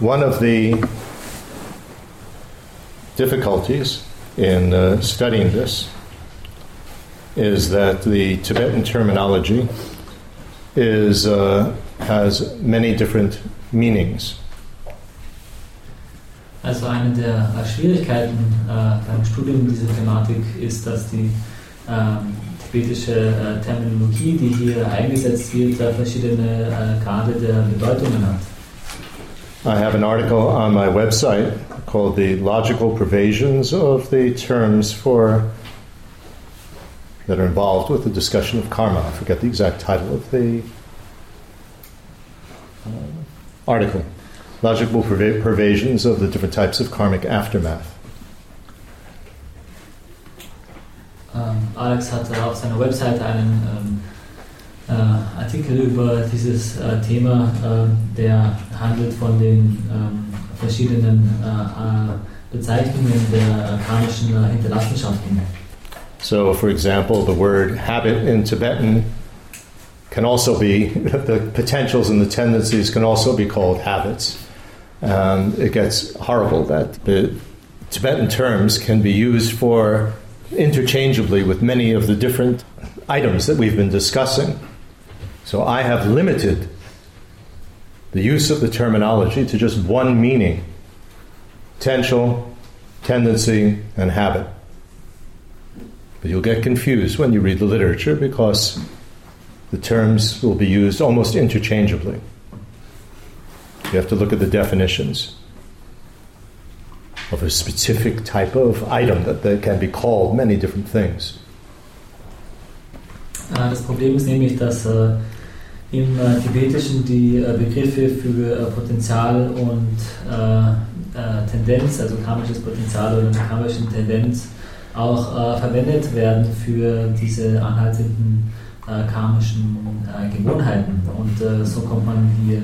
one of the difficulties in uh, studying this is that the Tibetan terminology is, uh, has many different meanings. Also eine der Schwierigkeiten äh, beim Studium dieser Thematik ist, dass die ähm, tibetische äh, Terminologie, die hier eingesetzt wird, verschiedene äh, Grade der Bedeutungen hat. I have an article on my website called The Logical Pervasions of the Terms for that are involved with the discussion of karma. I forget the exact title of the uh, article. Logical perv- pervasions of the different types of karmic aftermath. Um, Alex hat auf seiner Website einen um, äh, Artikel über dieses äh, Thema, äh, der handelt von den ähm, verschiedenen äh, äh, Bezeichnungen der karmischen äh, Hinterlassenschaften. So, for example, the word habit in Tibetan can also be, the potentials and the tendencies can also be called habits. And it gets horrible that the Tibetan terms can be used for interchangeably with many of the different items that we've been discussing. So I have limited the use of the terminology to just one meaning potential, tendency, and habit. But you'll get confused when you read the literature because the terms will be used almost interchangeably. You have to look at the definitions of a specific type of item that, that can be called many different things. Ah, das Problem ist nämlich, dass äh, im äh, Tibetischen die äh, Begriffe für Potenzial und Tendenz, also karmisches Potenzial oder karmische Tendenz, auch verwendet werden für diese anhaltenden karmischen Gewohnheiten. Und so kommt man hier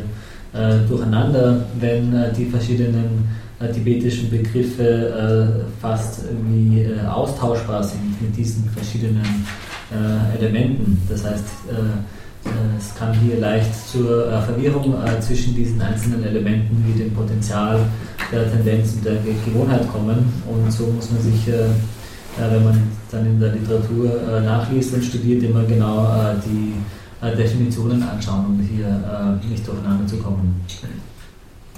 durcheinander, wenn die verschiedenen tibetischen Begriffe fast irgendwie austauschbar sind mit diesen verschiedenen Elementen. Das heißt, es kann hier leicht zur Verwirrung zwischen diesen einzelnen Elementen wie dem Potenzial, der Tendenz und der Gewohnheit kommen. Und so muss man sich, wenn man dann in der Literatur nachliest und studiert, immer genau die Definitionen anschauen, um hier nicht durcheinander zu kommen.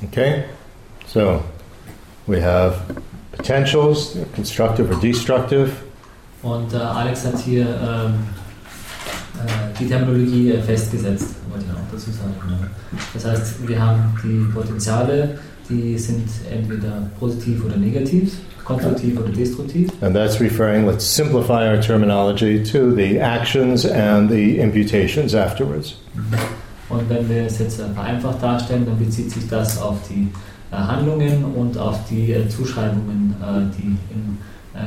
Okay, so we have potentials, constructive or destructive. Und Alex hat hier ähm, die Terminologie festgesetzt, wollte ich auch dazu sagen. Das heißt, wir haben die Potenziale, die sind entweder positiv oder negativ, konstruktiv oder destruktiv. And that's referring, let's simplify our terminology, to the actions and the imputations afterwards. Und wenn wir es jetzt vereinfacht darstellen, dann bezieht sich das auf die Handlungen und auf die Zuschreibungen, die im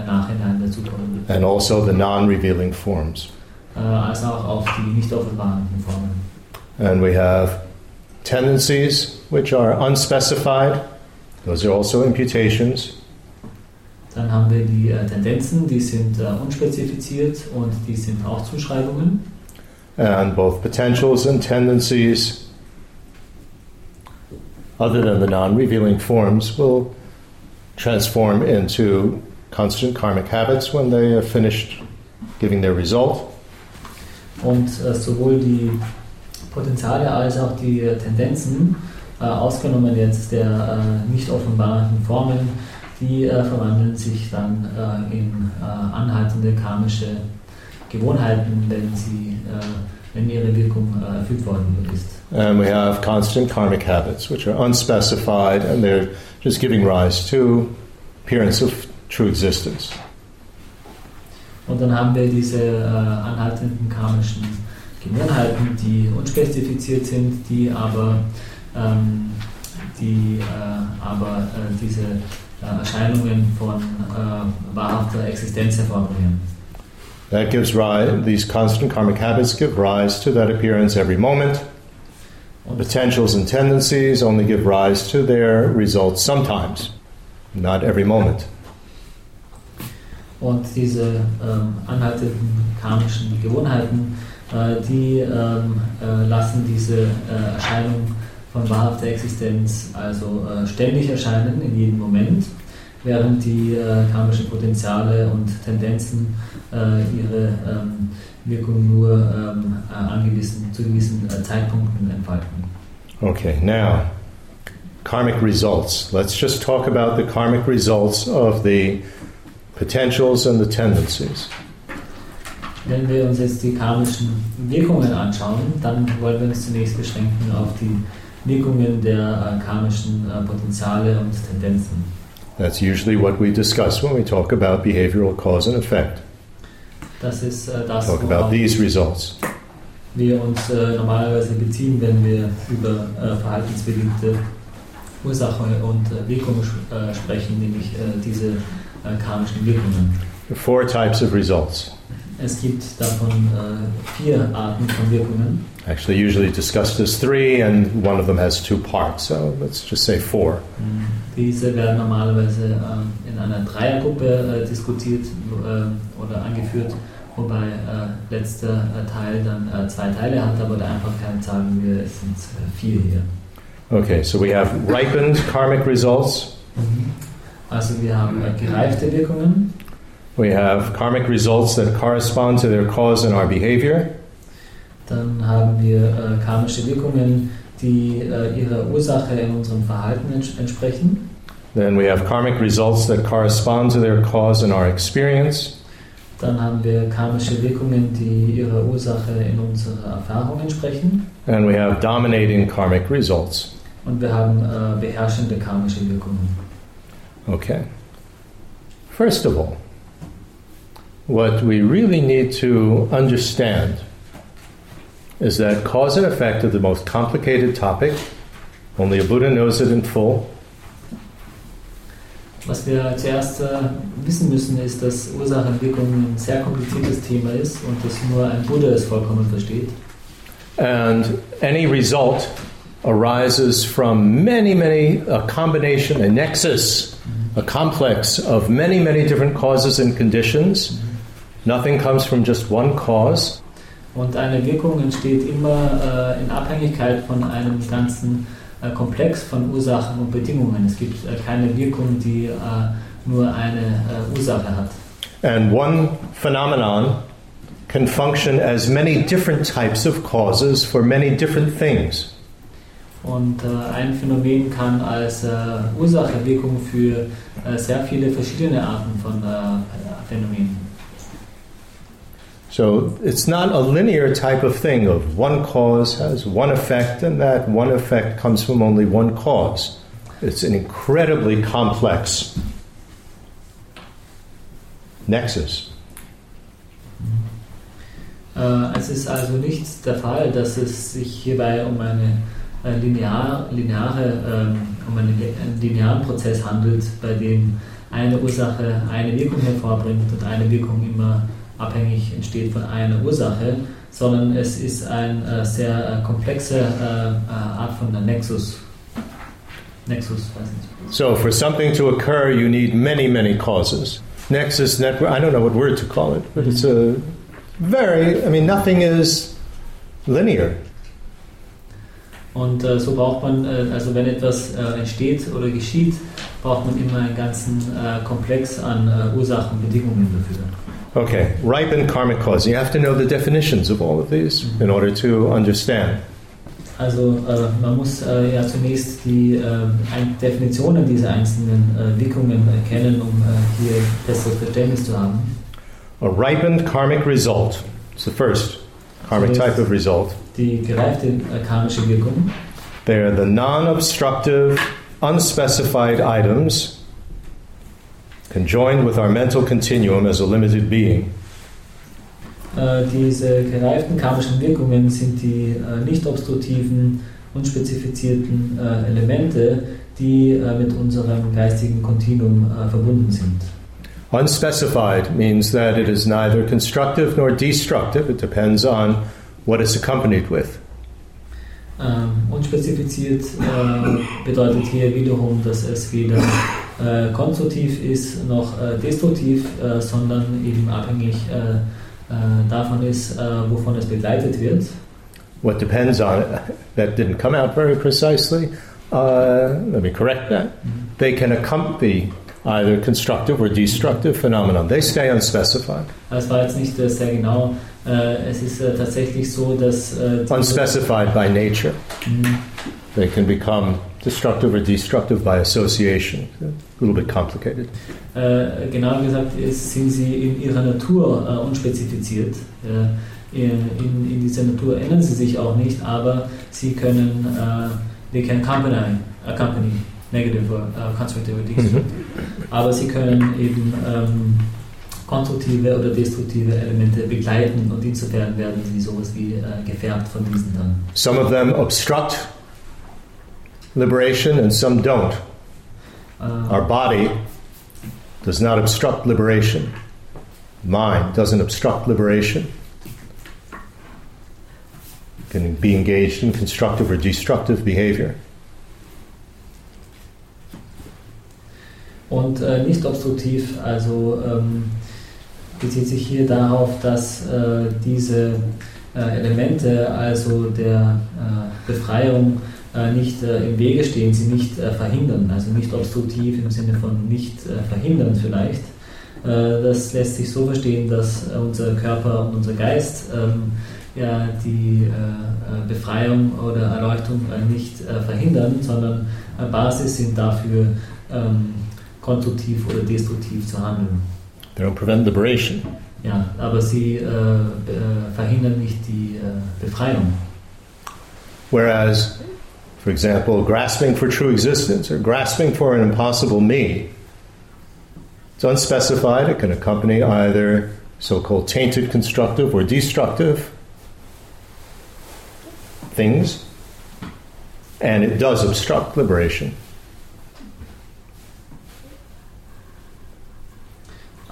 Nachhinein dazukommen. And also the non-revealing forms. Als auch auf die nicht offenbarenden Formen. And we have tendencies which are unspecified. Those are also imputations. Dann haben wir die äh, Tendenzen, die sind äh, unspezifiziert und die sind auch Zuschreibungen. And both potentials and tendencies, other than the non revealing forms, will transform into constant karmic habits when they have finished giving their result. Und äh, sowohl die Potenziale als auch die äh, Tendenzen, äh, ausgenommen jetzt der äh, nicht offenbaren Formen, die äh, verwandeln sich dann in anhaltende karmische Gewohnheiten, wenn, sie, wenn ihre Wirkung erfüllt worden ist. And we have constant karmic habits, which are unspecified and they're just giving rise to appearance of true existence. Und dann haben wir diese äh, anhaltenden karmischen Gewohnheiten, die unspezifiziert sind, die aber, ähm, die, äh, aber äh, diese äh, Erscheinungen von äh, wahrhafter Existenz hervorbringen. That gives rise, these constant karmic habits give rise to that appearance every moment. Potentials and tendencies only give rise to their results sometimes, not every moment. Und diese ähm, anhaltenden karmischen Gewohnheiten, äh, die ähm, äh, lassen diese äh, Erscheinung von wahrhafter Existenz also äh, ständig erscheinen in jedem Moment, während die äh, karmischen Potenziale und Tendenzen äh, ihre ähm, Wirkung nur ähm, äh, angewiesen, zu gewissen Zeitpunkten entfalten. Okay, now, karmic results. Let's just talk about the karmic results of the potentials and the tendencies. Wenn wir uns jetzt die karmischen Wirkungen anschauen, dann wollen wir uns zunächst beschränken auf die Wirkungen der äh, karmischen äh, Potenziale und Tendenzen. That's usually what we discuss when we talk about behavioral cause and effect. Das ist äh, das, Talk about these results. wir uns normalerweise beziehen, wenn wir über verhaltensbedingte Ursache und Wirkung sp- äh, sprechen, nämlich diese karmischen Wirkungen. Four types of results. Es gibt davon äh, vier Arten von Wirkungen. Actually, usually discussed as three, and one of them has two parts. So let's just say four. Diese werden normalerweise äh, in einer Dreiergruppe äh, diskutiert äh, oder angeführt, wobei äh, letzter äh, Teil dann zwei Teile hat, aber der Einfachkeit sagen wir, es sind vier hier. Okay, so we have ripened karmic results. Also wir haben äh, gereifte Wirkungen, We have karmic results that correspond to their cause in our behavior. dann haben wir äh, karmische Wirkungen, die äh, ihrer Ursache in unserem Verhalten ents entsprechen. Then we have karmic results that correspond to their cause in our experience. Dann haben wir karmische Wirkungen, die ihrer Ursache in unserer Erfahrung entsprechen. And we have dominating karmic results. Und wir haben äh, beherrschende karmische Wirkungen. Okay. First of all, what we really need to understand is that cause and effect are the most complicated topic. Only a Buddha knows it in full. Was wir zuerst äh, wissen müssen, ist, dass Ursache und Wirkung ein sehr kompliziertes Thema ist und dass nur ein Buddha es vollkommen versteht. And any result arises from many, many, a combination, a nexus, a complex of many, many different causes and conditions. Nothing comes from just one cause. Und eine Wirkung entsteht immer äh, in Abhängigkeit von einem ganzen äh, Komplex von Ursachen und Bedingungen. Es gibt äh, keine Wirkung, die äh, nur eine äh, Ursache hat. And one phenomenon can function as many different types of causes for many different things. Und äh, ein Phänomen kann als äh, Ursache-Wirkung für äh, sehr viele verschiedene Arten von Phänomenen. So it's not a linear type of thing of one cause has one effect and that one effect comes from only one cause. It's an incredibly complex nexus. Es ist also nicht der Fall, dass es sich hierbei um eine äh, linear, lineare, ähm, um einen, li- einen linearen Prozess handelt, bei dem eine Ursache eine Wirkung hervorbringt und eine Wirkung immer abhängig entsteht von einer Ursache, sondern es ist eine äh, sehr äh, komplexe äh, äh, Art von Nexus. Nexus, weiß nicht. So for something to occur, you need many, many causes. Nexus, network, I don't know what word to call it, but it's a very, I mean, nothing is linear. Und äh, so braucht man, äh, also wenn etwas äh, entsteht oder geschieht, braucht man immer einen ganzen äh, Komplex an äh, Ursachen und Bedingungen dafür. Okay, ripened karmic cause. You have to know the definitions of all of these in order to understand. Also man muss ja zunächst die äh, ein Definitionen dieser einzelnen Wirkungen erkennen, um hier besseres Verständnis zu haben. A ripened karmic result. It's the first karmic type of result. Die gereifte äh, karmische Wirkung, They are the non obstructive, unspecified items conjoined with our mental continuum as a limited being. äh, diese gereiften karmischen Wirkungen sind die äh, nicht obstruktiven, unspezifizierten äh, Elemente, die mit unserem geistigen Kontinuum verbunden sind. Unspecified means that it is neither constructive nor destructive. It depends on what it's accompanied with. Um, ähm, unspezifiziert äh, uh, bedeutet hier wiederum, dass es weder äh, konstruktiv ist noch äh, destruktiv, äh, sondern eben abhängig äh, äh, davon ist, äh, wovon es begleitet wird. what depends on it, that didn't come out very precisely. Uh, let me correct that. Mhm. They can accompany either constructive or destructive phenomenon. They stay unspecified. Das war jetzt nicht äh, sehr genau. Äh, es ist äh, tatsächlich so, dass Unspecified by nature. Mhm. They can become destructive or destructive by association. A little bit complicated. Genauer gesagt sind sie in ihrer Natur unspezifiziert. In, in, in dieser Natur ändern sie sich auch nicht, aber sie können, they can accompany, accompany negative uh, uh, äh, constructive mm-hmm. or destructive. Aber sie können eben ähm, konstruktive oder destruktive Elemente begleiten und insofern werden sie sowas wie äh, gefärbt von diesen dann. Some of them obstruct liberation and some don't. Äh, Our body does not obstruct liberation. Mind doesn't obstruct liberation. Can be engaged in constructive or destructive behavior. Und äh, nicht obstruktiv, also ähm, bezieht sich hier darauf, dass äh, diese äh, Elemente, also der äh, Befreiung, äh, nicht äh, im Wege stehen, sie nicht verhindern, also nicht obstruktiv im Sinne von nicht verhindern vielleicht. Das lässt sich so verstehen, dass unser Körper und unser Geist ähm, ja, die Befreiung oder Erleuchtung nicht verhindern, sondern Basis sind dafür, ähm, konstruktiv oder destruktiv zu handeln. They don't prevent liberation. Ja, aber sie äh, be- äh, verhindern nicht die äh, Befreiung. Whereas, for example, grasping for true existence or grasping for an impossible me, it's unspecified. It can accompany either so called tainted constructive or destructive things, and it does obstruct liberation.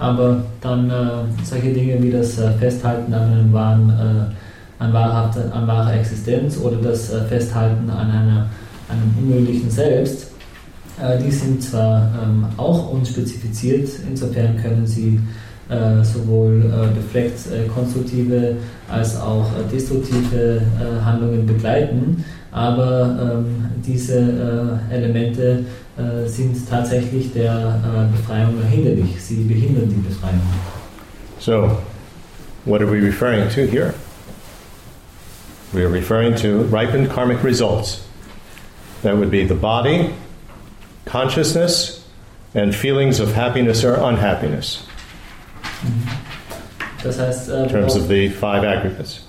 Aber dann äh, solche Dinge wie das äh, Festhalten an, einem wahren, äh, an, wahrhafte, an wahrer Existenz oder das äh, Festhalten an einer, einem unmöglichen Selbst, äh, die sind zwar ähm, auch unspezifiziert, insofern können sie äh, sowohl befleckt konstruktive als auch destruktive Handlungen begleiten, aber ähm, diese Elemente sind tatsächlich der äh, Befreiung hinderlich. Sie behindern die Befreiung. So, what are we referring to here? We are referring to ripened karmic results. That would be the body, consciousness, and feelings of happiness or unhappiness Das heißt, äh, in terms of the five aggregates.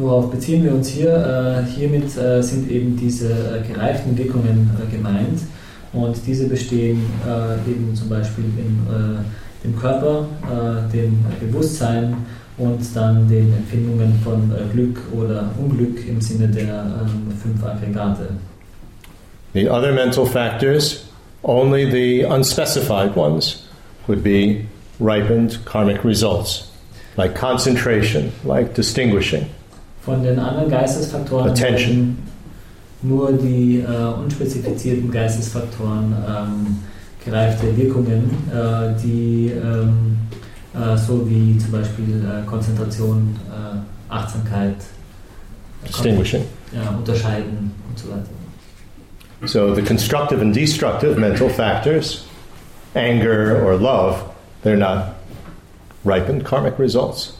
Worauf beziehen wir uns hier? Äh, hiermit äh, sind eben diese äh, gereiften Wirkungen gemeint und diese bestehen eben zum Beispiel in dem Körper, dem Bewusstsein und dann den Empfindungen von Glück oder Unglück im Sinne der ähm, fünf Aggregate. The other mental factors, only the unspecified ones, would be ripened karmic results, like concentration, like distinguishing. Von den anderen Geistesfaktoren Attention. nur die äh, unspezifizierten Geistesfaktoren ähm, gereifte Wirkungen, äh, die ähm, äh, so wie zum Beispiel äh, Konzentration, äh, Achtsamkeit, Distinguishing. ja, unterscheiden und so weiter. So the constructive and destructive mental factors, anger or love, they're not ripened karmic results.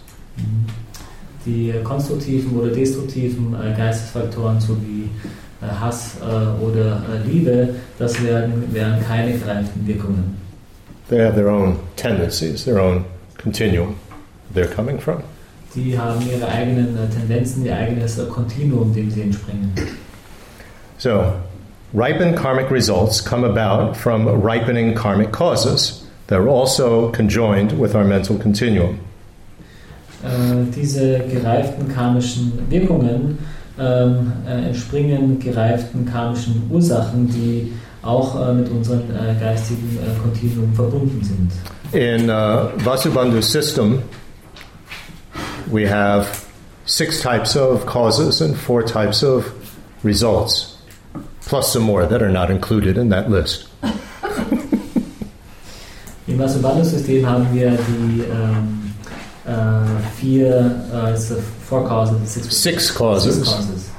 Die konstruktiven oder destruktiven äh, Geistesfaktoren sowie äh, Hass äh, oder Liebe, das werden, wären keine gereiften Wirkungen. They have their own tendencies, their own continuum they're coming from. Die haben ihre eigenen Tendenzen, ihr eigenes Kontinuum, dem sie entspringen. So, ripened karmic results come about from ripening karmic causes that are also conjoined with our mental continuum. Äh, diese gereiften karmischen Wirkungen ähm, äh, entspringen gereiften karmischen Ursachen, die auch äh, mit unserem geistigen Kontinuum verbunden sind. In uh, Vasubandhu's system, we have six types of causes and four types of results, plus some more that are not included in that list. Im Vasubandhu-System haben wir die ähm, äh, vier, uh, it's the four causes, six, Six causes. Six causes.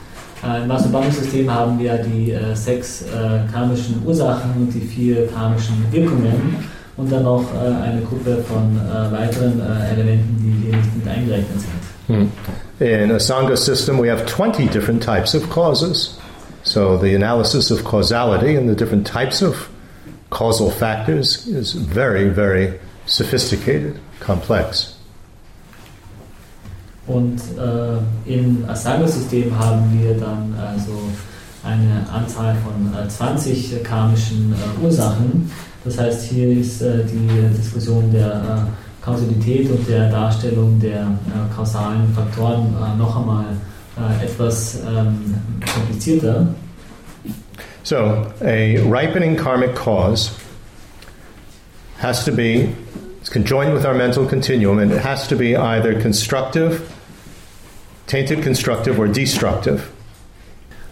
Äh, Im Master-System haben wir die äh, sechs äh, karmischen Ursachen und die vier karmischen Wirkungen und dann noch äh, eine Gruppe von äh, weiteren äh, Elementen, die hier nicht mit eingerechnet sind. Hmm. In a Sangha system, we have 20 different types of causes. So the analysis of causality and the different types of causal factors is very, very sophisticated, complex. Und äh, im Asanga-System haben wir dann also eine Anzahl von äh, 20 karmischen äh, Ursachen. Das heißt, hier ist äh, die Diskussion der äh, Kausalität und der Darstellung der äh, kausalen Faktoren äh, noch einmal etwas ähm, komplizierter. So, a ripening karmic cause has to be conjoined with our mental continuum, and it has to be either constructive, tainted constructive, or destructive.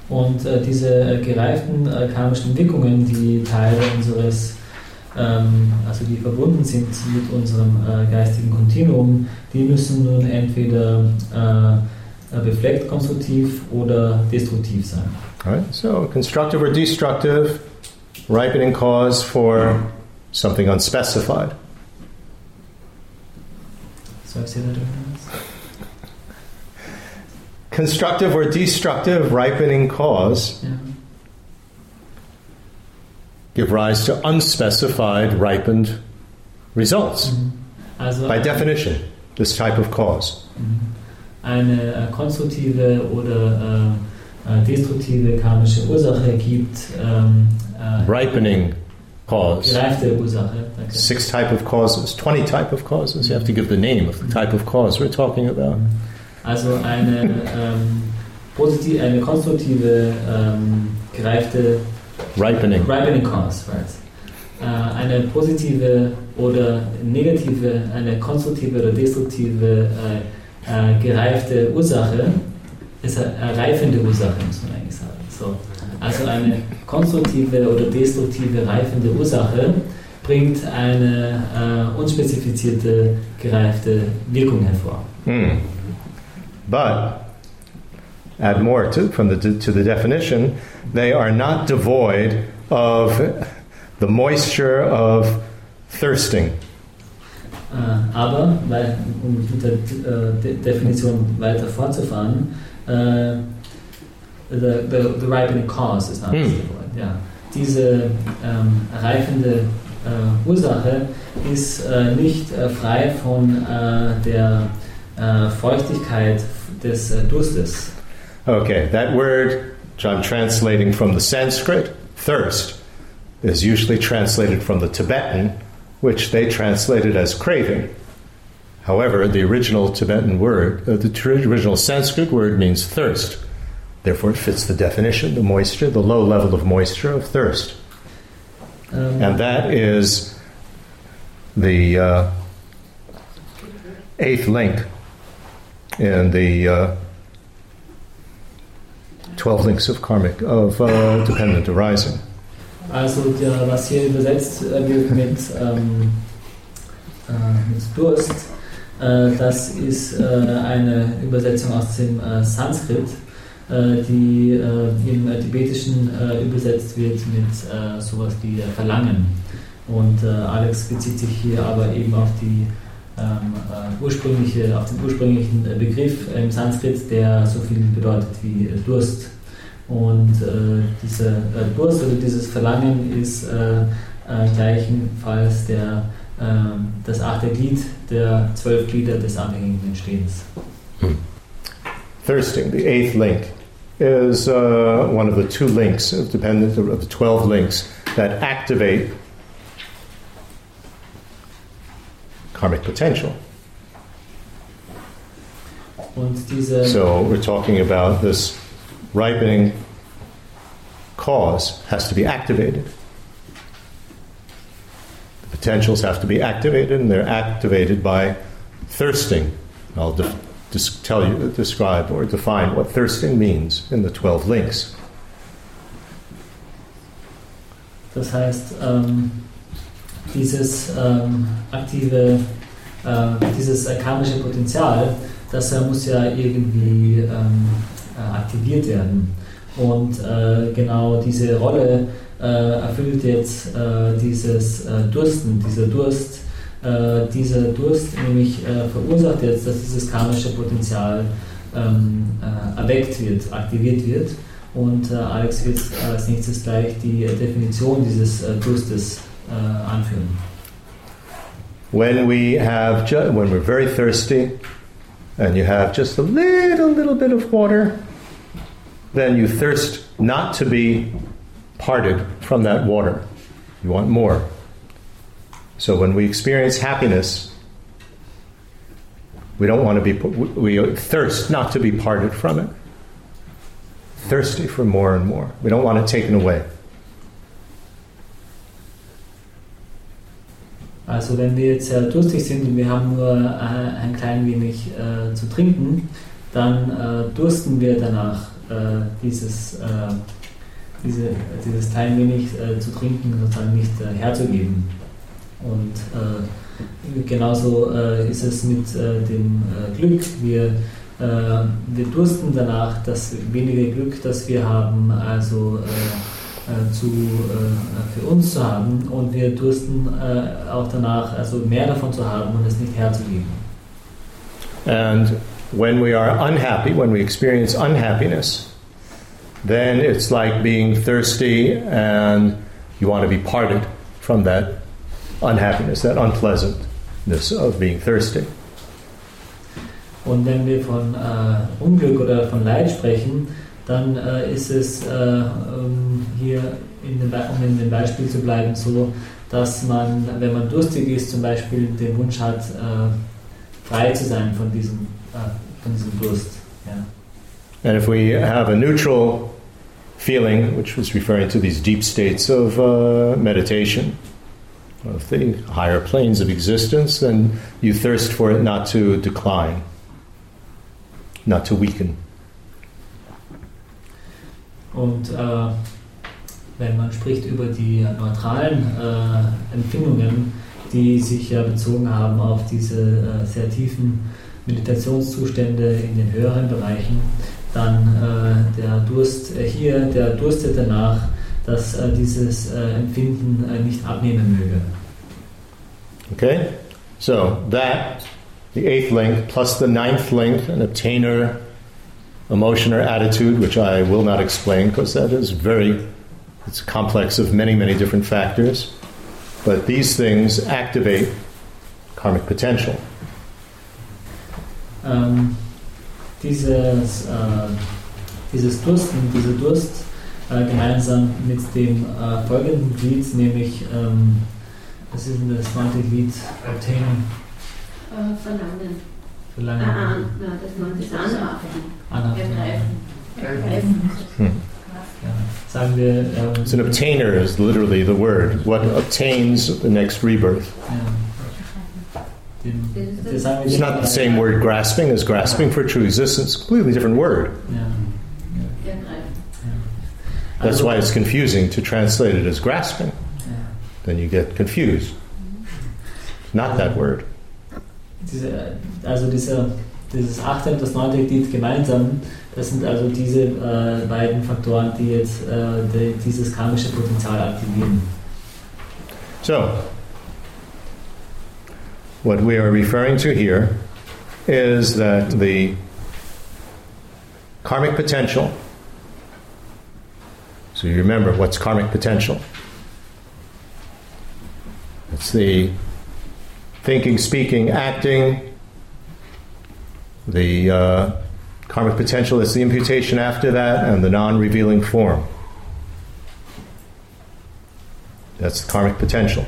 Und äh, diese äh, gereiften äh, karmischen Wirkungen, die Teil unseres, ähm, also die verbunden sind mit unserem äh, geistigen Kontinuum, die müssen nun entweder äh, äh befleckt konstruktiv oder destruktiv sein. Right? So, constructive or destructive, ripening cause for something unspecified. So I've said that Constructive or destructive ripening cause yeah. give rise to unspecified ripened results. Mhm. Also By definition, this type of cause. Eine äh, konstruktive oder äh, äh, destruktive karmische Ursache gibt ähm, äh, Ripening cause. Six type of causes, 20 type of causes. You have to give the name of the type of cause we're talking about. Also eine, ähm, positive, eine konstruktive, ähm, gereifte Ripening. Ripening Cause, right. Äh, eine positive oder negative, eine konstruktive oder destruktive äh, äh, gereifte Ursache ist eine reifende Ursache, muss man eigentlich sagen. So. Also eine konstruktive oder destruktive reifende Ursache bringt eine äh, unspezifizierte gereifte Wirkung hervor. Hmm. But add more to, from the, to the definition, they are not devoid of the moisture of thirsting. Äh, aber, weil, um mit der äh, De Definition weiter fortzufahren, äh, the, the, the ripening cause ist not Hm. devoid. Ja. Diese ähm, reifende äh, Ursache ist äh, nicht äh, frei von äh, der äh, Feuchtigkeit des äh, Durstes. Okay, that word, which I'm translating from the Sanskrit, thirst, is usually translated from the Tibetan, which they translated as craving. However, the original Tibetan word, uh, the original Sanskrit word means thirst. Therefore, it fits the definition the moisture, the low level of moisture of thirst. Ähm, And that is the uh, eighth link in the uh, 12 links of karmic, of uh, dependent arising. Also der, was hier übersetzt äh, wird mit, ähm, äh, mit Durst, äh, das ist äh, eine Übersetzung aus dem äh, Sanskrit, äh, die äh, im äh, Tibetischen äh, übersetzt wird mit äh, sowas wie äh, Verlangen. Und äh, Alex bezieht sich hier aber eben auf die ähm, äh, ursprüngliche, auf den ursprünglichen äh, Begriff im Sanskrit, der so viel bedeutet wie äh, Durst. Und äh, dieser äh, Durst oder dieses Verlangen ist äh, äh, gleichenfalls der, ähm, das achte Glied der zwölf Glieder des anhängigen Entstehens. Thirsting, the eighth link, is uh, one of the two links of dependent of the 12 links that activate karmic potential. Diese, So we're talking about this ripening cause has to be activated. The potentials have to be activated, and they're activated by thirsting. I'll tell you, describe or define what thirsting means in the 12 links. das heißt, ähm, dieses ähm, aktive äh, dieses äh, karmische Potenzial, das äh, muss ja irgendwie ähm, äh, aktiviert werden. Und äh, genau diese Rolle erfüllt jetzt dieses Dursten, dieser Durst, dieser Durst nämlich verursacht jetzt, dass dieses karmische Potenzial ähm, erweckt wird, aktiviert wird. Und Alex wird als nächstes gleich die Definition dieses Durstes anführen. when we have when we're very thirsty and you have just a little little bit of water then you thirst not to be parted from that water you want more so when we experience happiness we don't want to be we thirst not to be parted from it. Thirsty for more and more. We don't want it taken away. Also wenn wir jetzt sehr durstig sind und wir haben nur äh, ein klein wenig äh, zu trinken, dann äh, dursten wir danach, äh, dieses, äh, diese, dieses klein wenig äh, zu trinken sozusagen nicht äh, herzugeben. Und genauso ist es mit dem Glück. Wir, wir dursten danach das wenige Glück, das wir haben, also Äh, zu, äh, für uns zu haben und wir dursten äh, auch danach, also mehr davon zu haben und es nicht herzugeben. And when we are unhappy, when we experience unhappiness, then it's like being thirsty and you want to be parted from that unhappiness, that unpleasantness of being thirsty. Und wenn wir von äh, Unglück oder von Leid sprechen, dann äh, ist es äh, ähm, hier, in dem, um in dem Beispiel zu bleiben, so, dass man, wenn man durstig ist, zum Beispiel den Wunsch hat, äh, frei zu sein von diesem, äh, von diesem Durst. Ja. And if we have a neutral feeling, which was referring to these deep states of uh, meditation, of the higher planes of existence, then you thirst for it not to decline, not to weaken. Und äh, wenn man spricht über die neutralen äh, Empfindungen, die sich ja bezogen haben auf diese äh, sehr tiefen Meditationszustände in den höheren Bereichen, dann äh, der Durst äh, hier, der durstet danach, dass äh, dieses Empfinden nicht abnehmen möge. Okay, so that, the eighth link plus the ninth link, an obtainer emotion or attitude, which I will not explain because that is very, it's complex of many, many different factors. But these things activate karmic potential. Um, dieses, uh, dieses Dursten, dieser Durst gemeinsam mit dem uh, folgenden Glied, nämlich, um, was ist denn das neunte Glied? Obtaining. Verlangen. Verlangen. Ah, ah, das neunte ist Anhaften. Sagen wir, ähm, so an obtainer is literally the word. What obtains the next rebirth? It's not the same word grasping as grasping for true existence. Completely different word. That's why it's confusing to translate it as grasping. Then you get confused. Not that word. also dieser dieses achte und das neunte Glied gemeinsam, das sind also diese äh, beiden Faktoren, die jetzt äh, die, dieses karmische Potenzial aktivieren. So, what we are referring to here is that the karmic potential. So you remember what's karmic potential? It's the thinking, speaking, acting, the uh, karmic potential is the imputation after that, and the non revealing form. That's the karmic potential.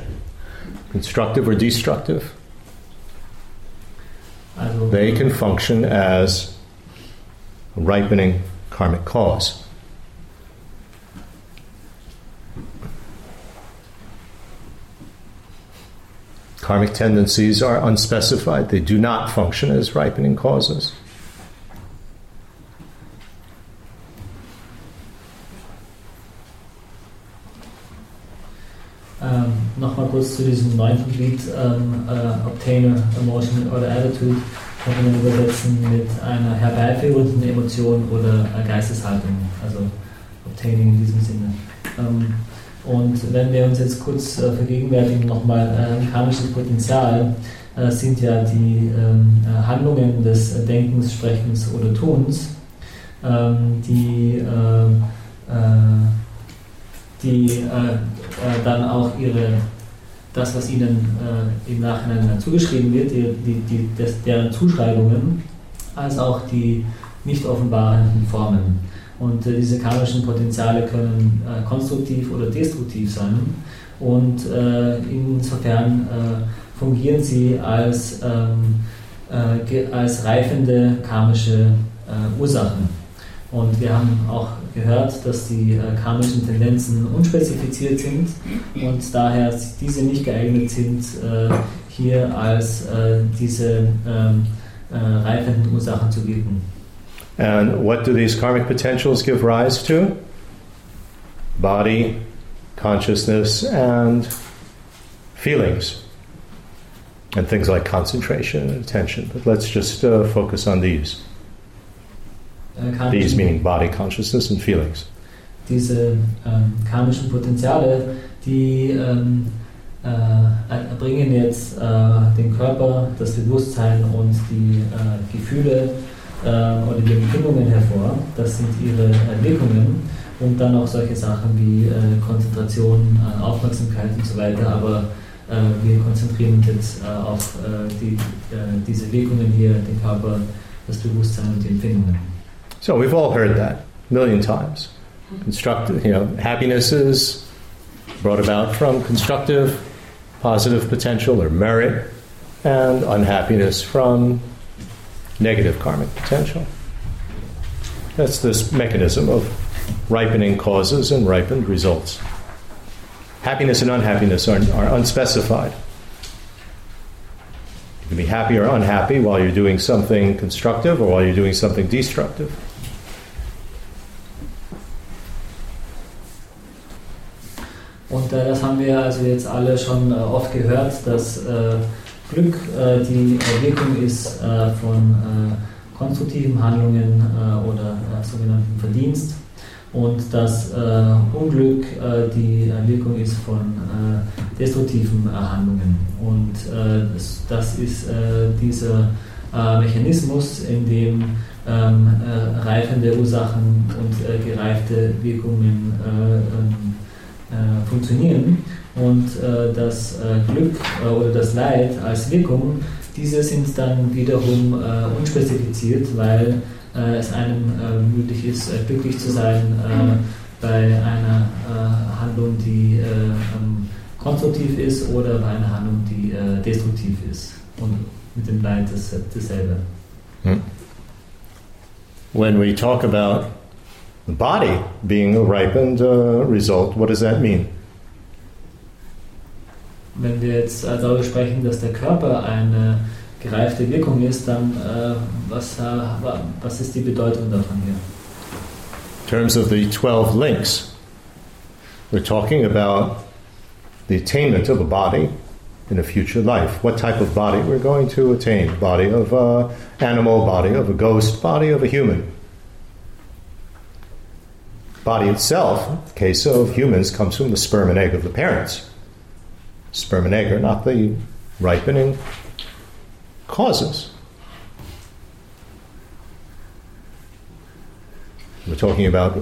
Constructive or destructive, they can function as a ripening karmic cause. Karmic tendencies are unspecified, they do not function as ripening causes. Um, Nochmal kurz zu diesem neunten Glied, ähm, äh, Obtain Emotion oder Attitude, kann man übersetzen mit einer herbeiführenden Emotion oder Geisteshaltung, also Obtaining in diesem Sinne. Ähm, und wenn wir uns jetzt kurz äh, vergegenwärtigen, nochmal äh, karmisches Potenzial, äh, sind ja die ähm, äh, Handlungen des Denkens, Sprechens oder Tuns, ähm, die, ähm, äh, die dann auch ihre, das, was ihnen im Nachhinein zugeschrieben wird, die, die, die, des, deren Zuschreibungen, als auch die nicht offenbarenden Formen. Und äh, diese karmischen Potenziale können äh, konstruktiv oder destruktiv sein. Und äh, insofern fungieren sie als, ähm, als reifende karmische Ursachen. Und wir haben auch gehört, dass die äh, karmischen Tendenzen unspezifiziert sind und daher diese nicht geeignet sind, äh, hier als äh, diese ähm, reifenden Ursachen zu wirken. And what do these karmic potentials give rise to? Body, consciousness, and feelings. And things like concentration and attention. But let's just uh, focus on these. Äh, these meaning body, consciousness, and feelings. Diese ähm, karmischen Potenziale, die ähm, äh, bringen jetzt äh, den Körper, das Bewusstsein und die äh, Gefühle äh, oder die Empfindungen hervor. Das sind ihre äh, Wirkungen und dann auch solche Sachen wie äh, Konzentration, äh, Aufmerksamkeit und so weiter. Aber äh, wir konzentrieren uns jetzt äh, auf die, diese Wirkungen hier, den Körper, das Bewusstsein und die Empfindungen. So we've all heard that a million times. Constructive, you know, happiness is brought about from constructive, positive potential or merit, and unhappiness from negative karmic potential. That's this mechanism of ripening causes and ripened results. Happiness and unhappiness are, are unspecified. You can be happy or unhappy while you're doing something constructive or while you're doing something destructive. Und äh, das haben wir also jetzt alle schon äh, oft gehört, dass äh, Glück äh, die Wirkung ist äh, von äh, konstruktiven Handlungen oder sogenannten Verdienst und dass Unglück die Wirkung ist von destruktiven Handlungen. Und das, das, ist dieser Mechanismus, in dem ähm, reifende Ursachen und gereifte Wirkungen ähm, funktionieren und äh, das äh, Glück äh, oder das Leid als Wirkung, diese sind dann wiederum äh, unspezifiziert, weil äh, es einem möglich ist, glücklich zu sein bei einer Handlung, die ähm, konstruktiv ist oder bei einer Handlung, die destruktiv ist. Und mit dem Leid das, dasselbe. Hmm. When we talk about the body being a ripened uh, result, what does that mean? Wenn wir jetzt äh, darüber sprechen, dass der Körper eine gereifte Wirkung ist, dann äh, was, äh, was ist die Bedeutung davon hier? In terms of the 12 links, we're talking about the attainment of a body in a future life. What type of body we're going to attain? Body of an animal, body of a ghost, body of a human. Body itself, in the case of humans, comes from the sperm and egg of the parents sperm and egg are not the ripening causes. We're talking about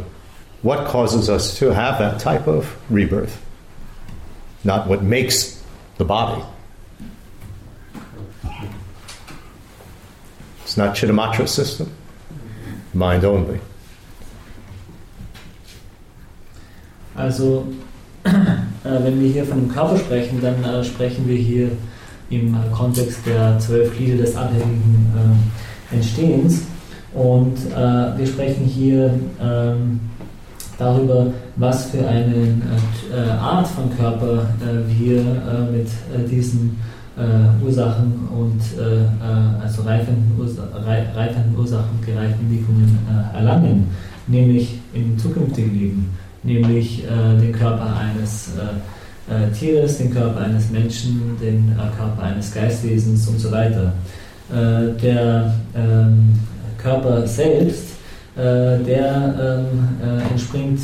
what causes us to have that type of rebirth, not what makes the body. It's not Chittamatra system, mind only. Also wenn wir hier von dem Körper sprechen, dann äh, sprechen wir hier im Kontext der zwölf Glieder des abhängigen äh, Entstehens. Und wir sprechen hier ähm, darüber, was für eine Art von Körper wir mit diesen Ursachen und also reifenden, Ursa reifenden Ursachen, gereiften Wirkungen erlangen, nämlich im zukünftigen Leben nämlich äh, den Körper eines äh, äh, Tieres, den Körper eines Menschen, den äh, Körper eines Geistwesens und so weiter. Äh, der ähm, Körper selbst, der ähm, äh, entspringt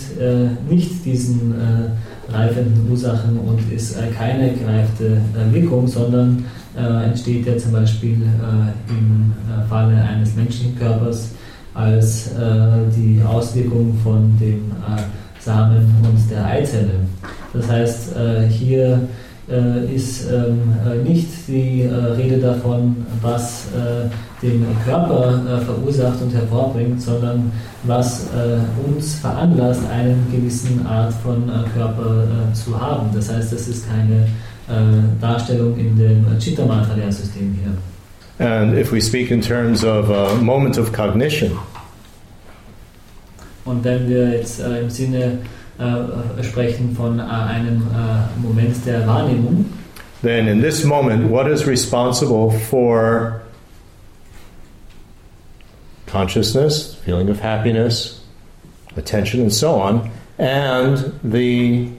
nicht diesen reifenden Ursachen und ist keine gereifte Wirkung, sondern entsteht ja zum Beispiel im Falle eines menschlichen Körpers als die Auswirkung von dem Samen und der Eizelle. Das heißt, hier ist ähm, nicht die Rede davon, was den Körper äh, verursacht und hervorbringt, sondern was äh, uns veranlasst, eine gewisse Art von äh, Körper äh, zu haben. Das heißt, das ist keine äh, Darstellung in dem Chitta-Materialsystem hier. And if we speak in terms of a moment of cognition, und wenn wir jetzt äh, im Sinne äh, sprechen von äh, einem äh, Moment der Wahrnehmung, then in this moment, what is responsible for consciousness, feeling of happiness, attention, and so on, and the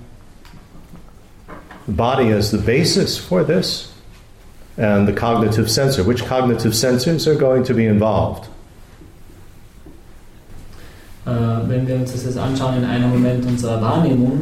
body as the basis for this, and the cognitive sensor. Which cognitive sensors are going to be involved? Uh, wenn wir uns das jetzt anschauen in einem Moment unserer Wahrnehmung,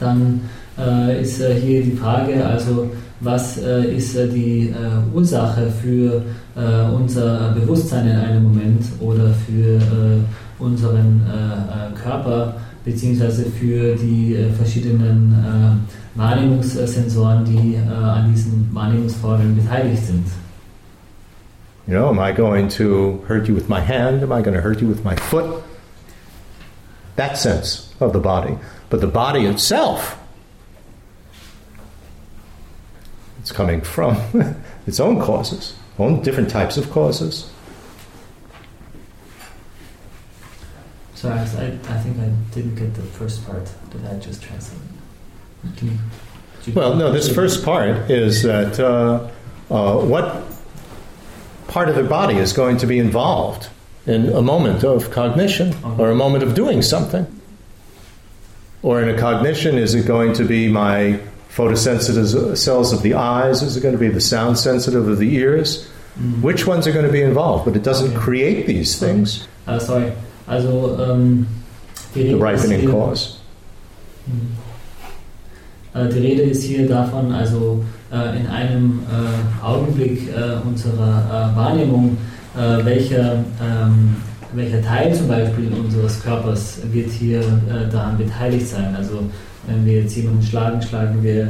dann uh, ist uh, hier die Frage, also was äh, ist äh, die äh, Ursache für äh, unser Bewusstsein in einem Moment oder für äh, unseren äh, Körper beziehungsweise für die verschiedenen Wahrnehmungssensoren, die an diesen Wahrnehmungsvorgängen beteiligt sind. You know, am I going to hurt you with my hand? Am I going to hurt you with my foot? That sense of the body. But the body itself It's coming from its own causes, own different types of causes. So I, I think I didn't get the first part that I just translated. Can you, well, no, this first part is that uh, uh, what part of the body is going to be involved in a moment of cognition or a moment of doing something? Or in a cognition, is it going to be my photosensitive cells of the eyes? Is it going to be the sound sensitive of the ears? Mm. Which ones are going to be involved? But it doesn't okay. create these things. Uh, sorry. Also, um, the ripening cause. Uh, die Rede ist hier davon, also uh, in einem äh, Augenblick äh, unserer Wahrnehmung, welcher, ähm, welcher Teil zum Beispiel unseres Körpers wird hier daran beteiligt sein. Also wenn wir jetzt jemanden schlagen, schlagen wir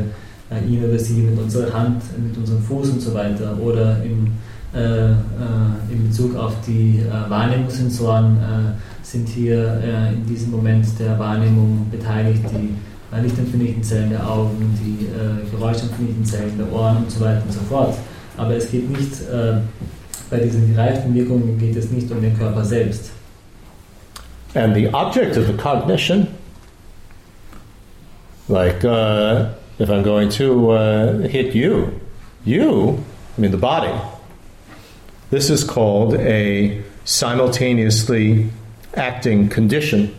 äh, ihn oder sie mit unserer Hand, mit unserem Fuß und so weiter. Oder im, äh, äh, in Bezug auf die äh, Wahrnehmungssensoren äh, sind hier äh, in diesem Moment der Wahrnehmung beteiligt die lichtempfindlichen Zellen der Augen, die geräuschempfindlichen Zellen der Ohren und so weiter und so fort. Aber es geht nicht, bei diesen gereiften Wirkungen geht es nicht um den Körper selbst. And the object of the cognition Like uh, if I'm going to uh, hit you, you, I mean the body, this is called a simultaneously acting condition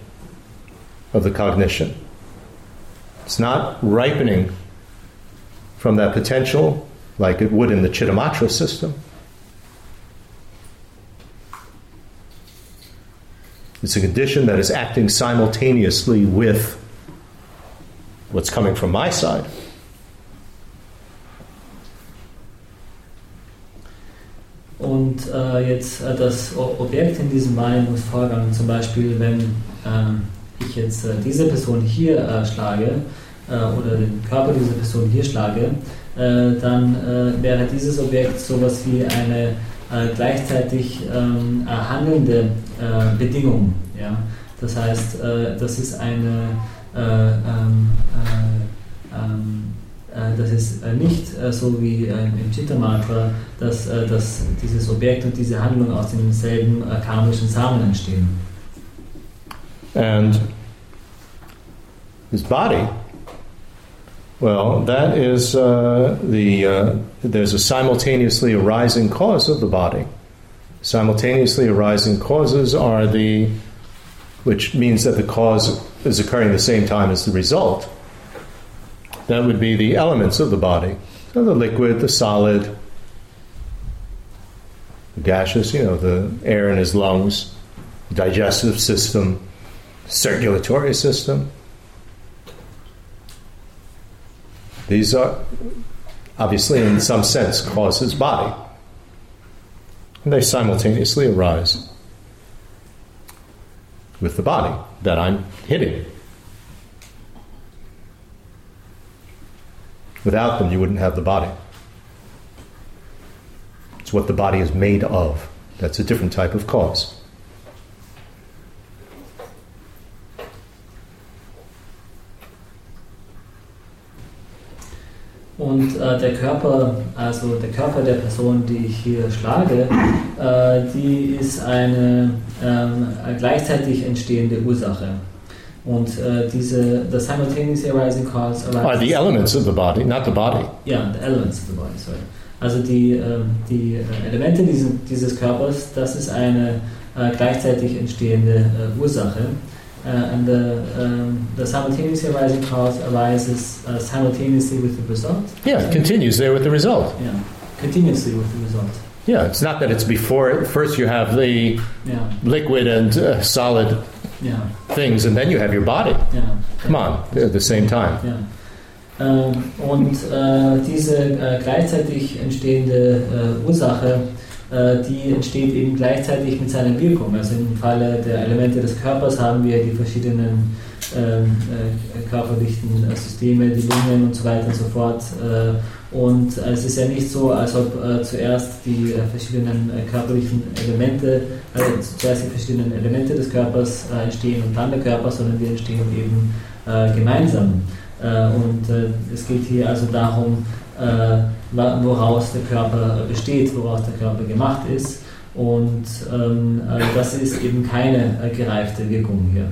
of the cognition. It's not ripening from that potential like it would in the Chittamatra system. It's a condition that is acting simultaneously with what's coming from my side. Und äh, jetzt äh, das Objekt in diesem Wahrnehmungsvorgang, zum Beispiel, wenn ähm, ich jetzt äh, diese Person hier äh, schlage äh, oder den Körper dieser Person hier schlage, äh, dann wäre dieses Objekt sowas wie eine gleichzeitig ähm, handelnde Bedingung. Ja? Das heißt, das ist eine äh, ähm, äh, ähm, äh, das ist nicht so wie im Chitta-Mantra, dass, dass dieses Objekt und diese Handlung aus denselben karmischen Samen entstehen. And his body, well, that is uh, the, uh, there's a simultaneously arising cause of the body. Simultaneously arising causes are the, which means that the cause is occurring at the same time as the result. That would be the elements of the body. So the liquid, the solid, the gaseous, you know, the air in his lungs, digestive system, circulatory system. These are obviously, in some sense, cause his body. And they simultaneously arise with the body that I'm hitting. Without them, you wouldn't have the body. It's what the body is made of. That's a different type of cause. Und äh, der Körper, also der Körper der Person, die ich hier schlage, äh, die ist eine ähm, gleichzeitig entstehende Ursache. Und äh, diese, the simultaneously arising cause arises. Are the elements of the body, not the body. Yeah, the elements of the body, sorry. Also die, ähm, die äh, Elemente diesen, dieses Körpers, das ist eine äh, gleichzeitig entstehende äh, Ursache. Uh, and the, um, the simultaneously arising cause arises uh, simultaneously with the result. Yeah, it continues there with the result. Yeah, continuously with the result. Yeah, it's not that it's before. First, you have the yeah. liquid and uh, solid yeah. things, and then you have your body. Yeah. Come on, they're at the same time. Yeah. Ähm, und äh, diese äh, gleichzeitig entstehende äh, Ursache die entsteht eben gleichzeitig mit seiner Wirkung. Also im Falle der Elemente des Körpers haben wir die verschiedenen ähm, äh, körperlichen äh, Systeme, die Lungen und so weiter und so fort. Äh, und es ist ja nicht so, als ob äh, zuerst die äh, verschiedenen körperlichen Elemente, also zuerst die verschiedenen Elemente des Körpers entstehen und dann der Körper, sondern die entstehen eben gemeinsam. und es geht hier also darum, äh, woraus der Körper besteht, woraus der Körper gemacht ist. Und ähm, äh, das ist eben keine äh, gereifte Wirkung hier.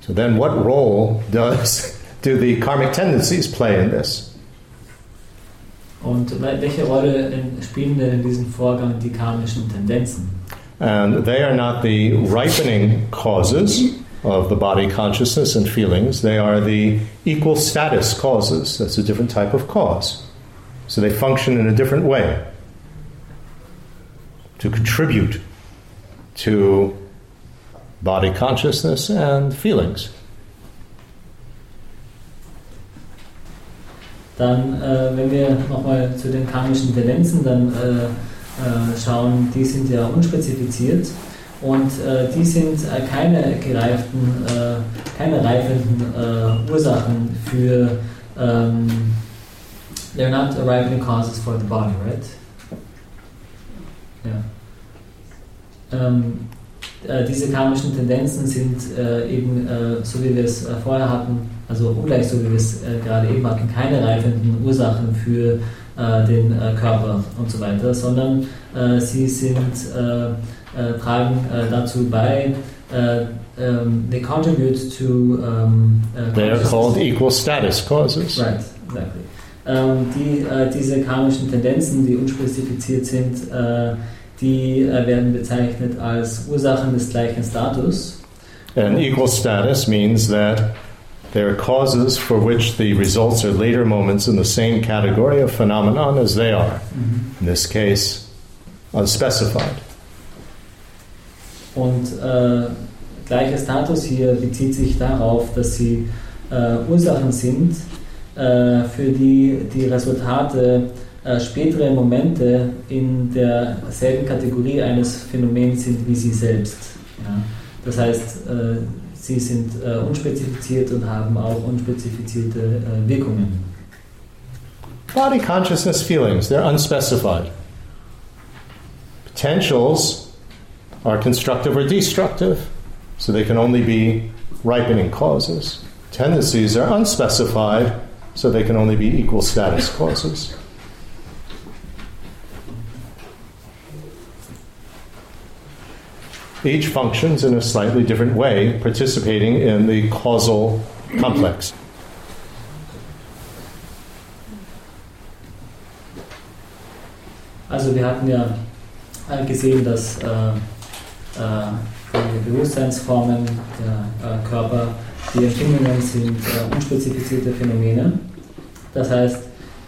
So then what role does do the karmic tendencies play in this? Und welche Rolle spielen denn in diesem Vorgang die karmischen Tendenzen? And they are not the ripening causes of the body consciousness and feelings. They are the equal status causes. That's a different type of cause. So they function in a different way to contribute to body consciousness and feelings. Dann, äh, wenn wir nochmal zu den karmischen Tendenzen dann äh, äh, schauen, die sind ja unspezifiziert und äh, die sind äh, keine gereiften, äh, keine reifenden äh, Ursachen für ähm, they're not arriving causes for the body, right? Ja. Ähm, äh, diese karmischen Tendenzen sind äh, eben, äh, so wie wir es äh, vorher hatten, also ungleich so wie wir es äh, gerade eben hatten, keine reifenden Ursachen für äh, den Körper und so weiter, sondern sie sind, tragen dazu bei, um, they contribute to. Um, they are called equal status causes. Right, exactly. Ähm, die, äh, diese karmischen Tendenzen, die unspezifiziert sind, äh, die äh, werden bezeichnet als Ursachen des gleichen Status. And equal status means that there are causes for which the results are later moments in the same category of phenomenon as they are. Mhm. In this case, unspecified. Und äh, gleicher Status hier bezieht sich darauf, dass sie äh, Ursachen sind, äh, für die die Resultate äh, spätere Momente in derselben Kategorie eines Phänomens sind wie sie selbst. Ja? Das heißt, äh, sie sind unspezifiziert und haben auch unspezifizierte Wirkungen. Body consciousness feelings, they're unspecified. Potentials are constructive or destructive, so they can only be ripening causes. Tendencies are unspecified, so they can only be equal status causes. Each functions in a slightly different way, participating in the causal complex. Also wir hatten ja gesehen, dass äh, äh, die Bewusstseinsformen der äh, Körper Die Empfindungen sind äh, unspezifizierte Phänomene Das heißt,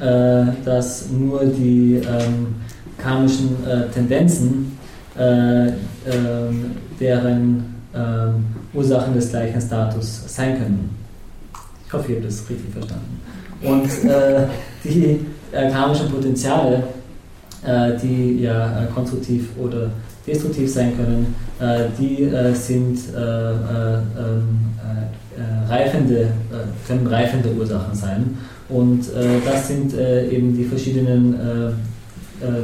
äh, dass nur die ähm, karmischen äh, Tendenzen, äh, ähm, deren ähm, Ursachen des gleichen Status sein können. Ich hoffe, ihr habt das richtig verstanden. Und äh, die karmischen Potenziale, die ja konstruktiv oder destruktiv sein können, die sind ähm, reifende, können reifende Ursachen sein. Und äh, das sind äh, eben die verschiedenen, äh, äh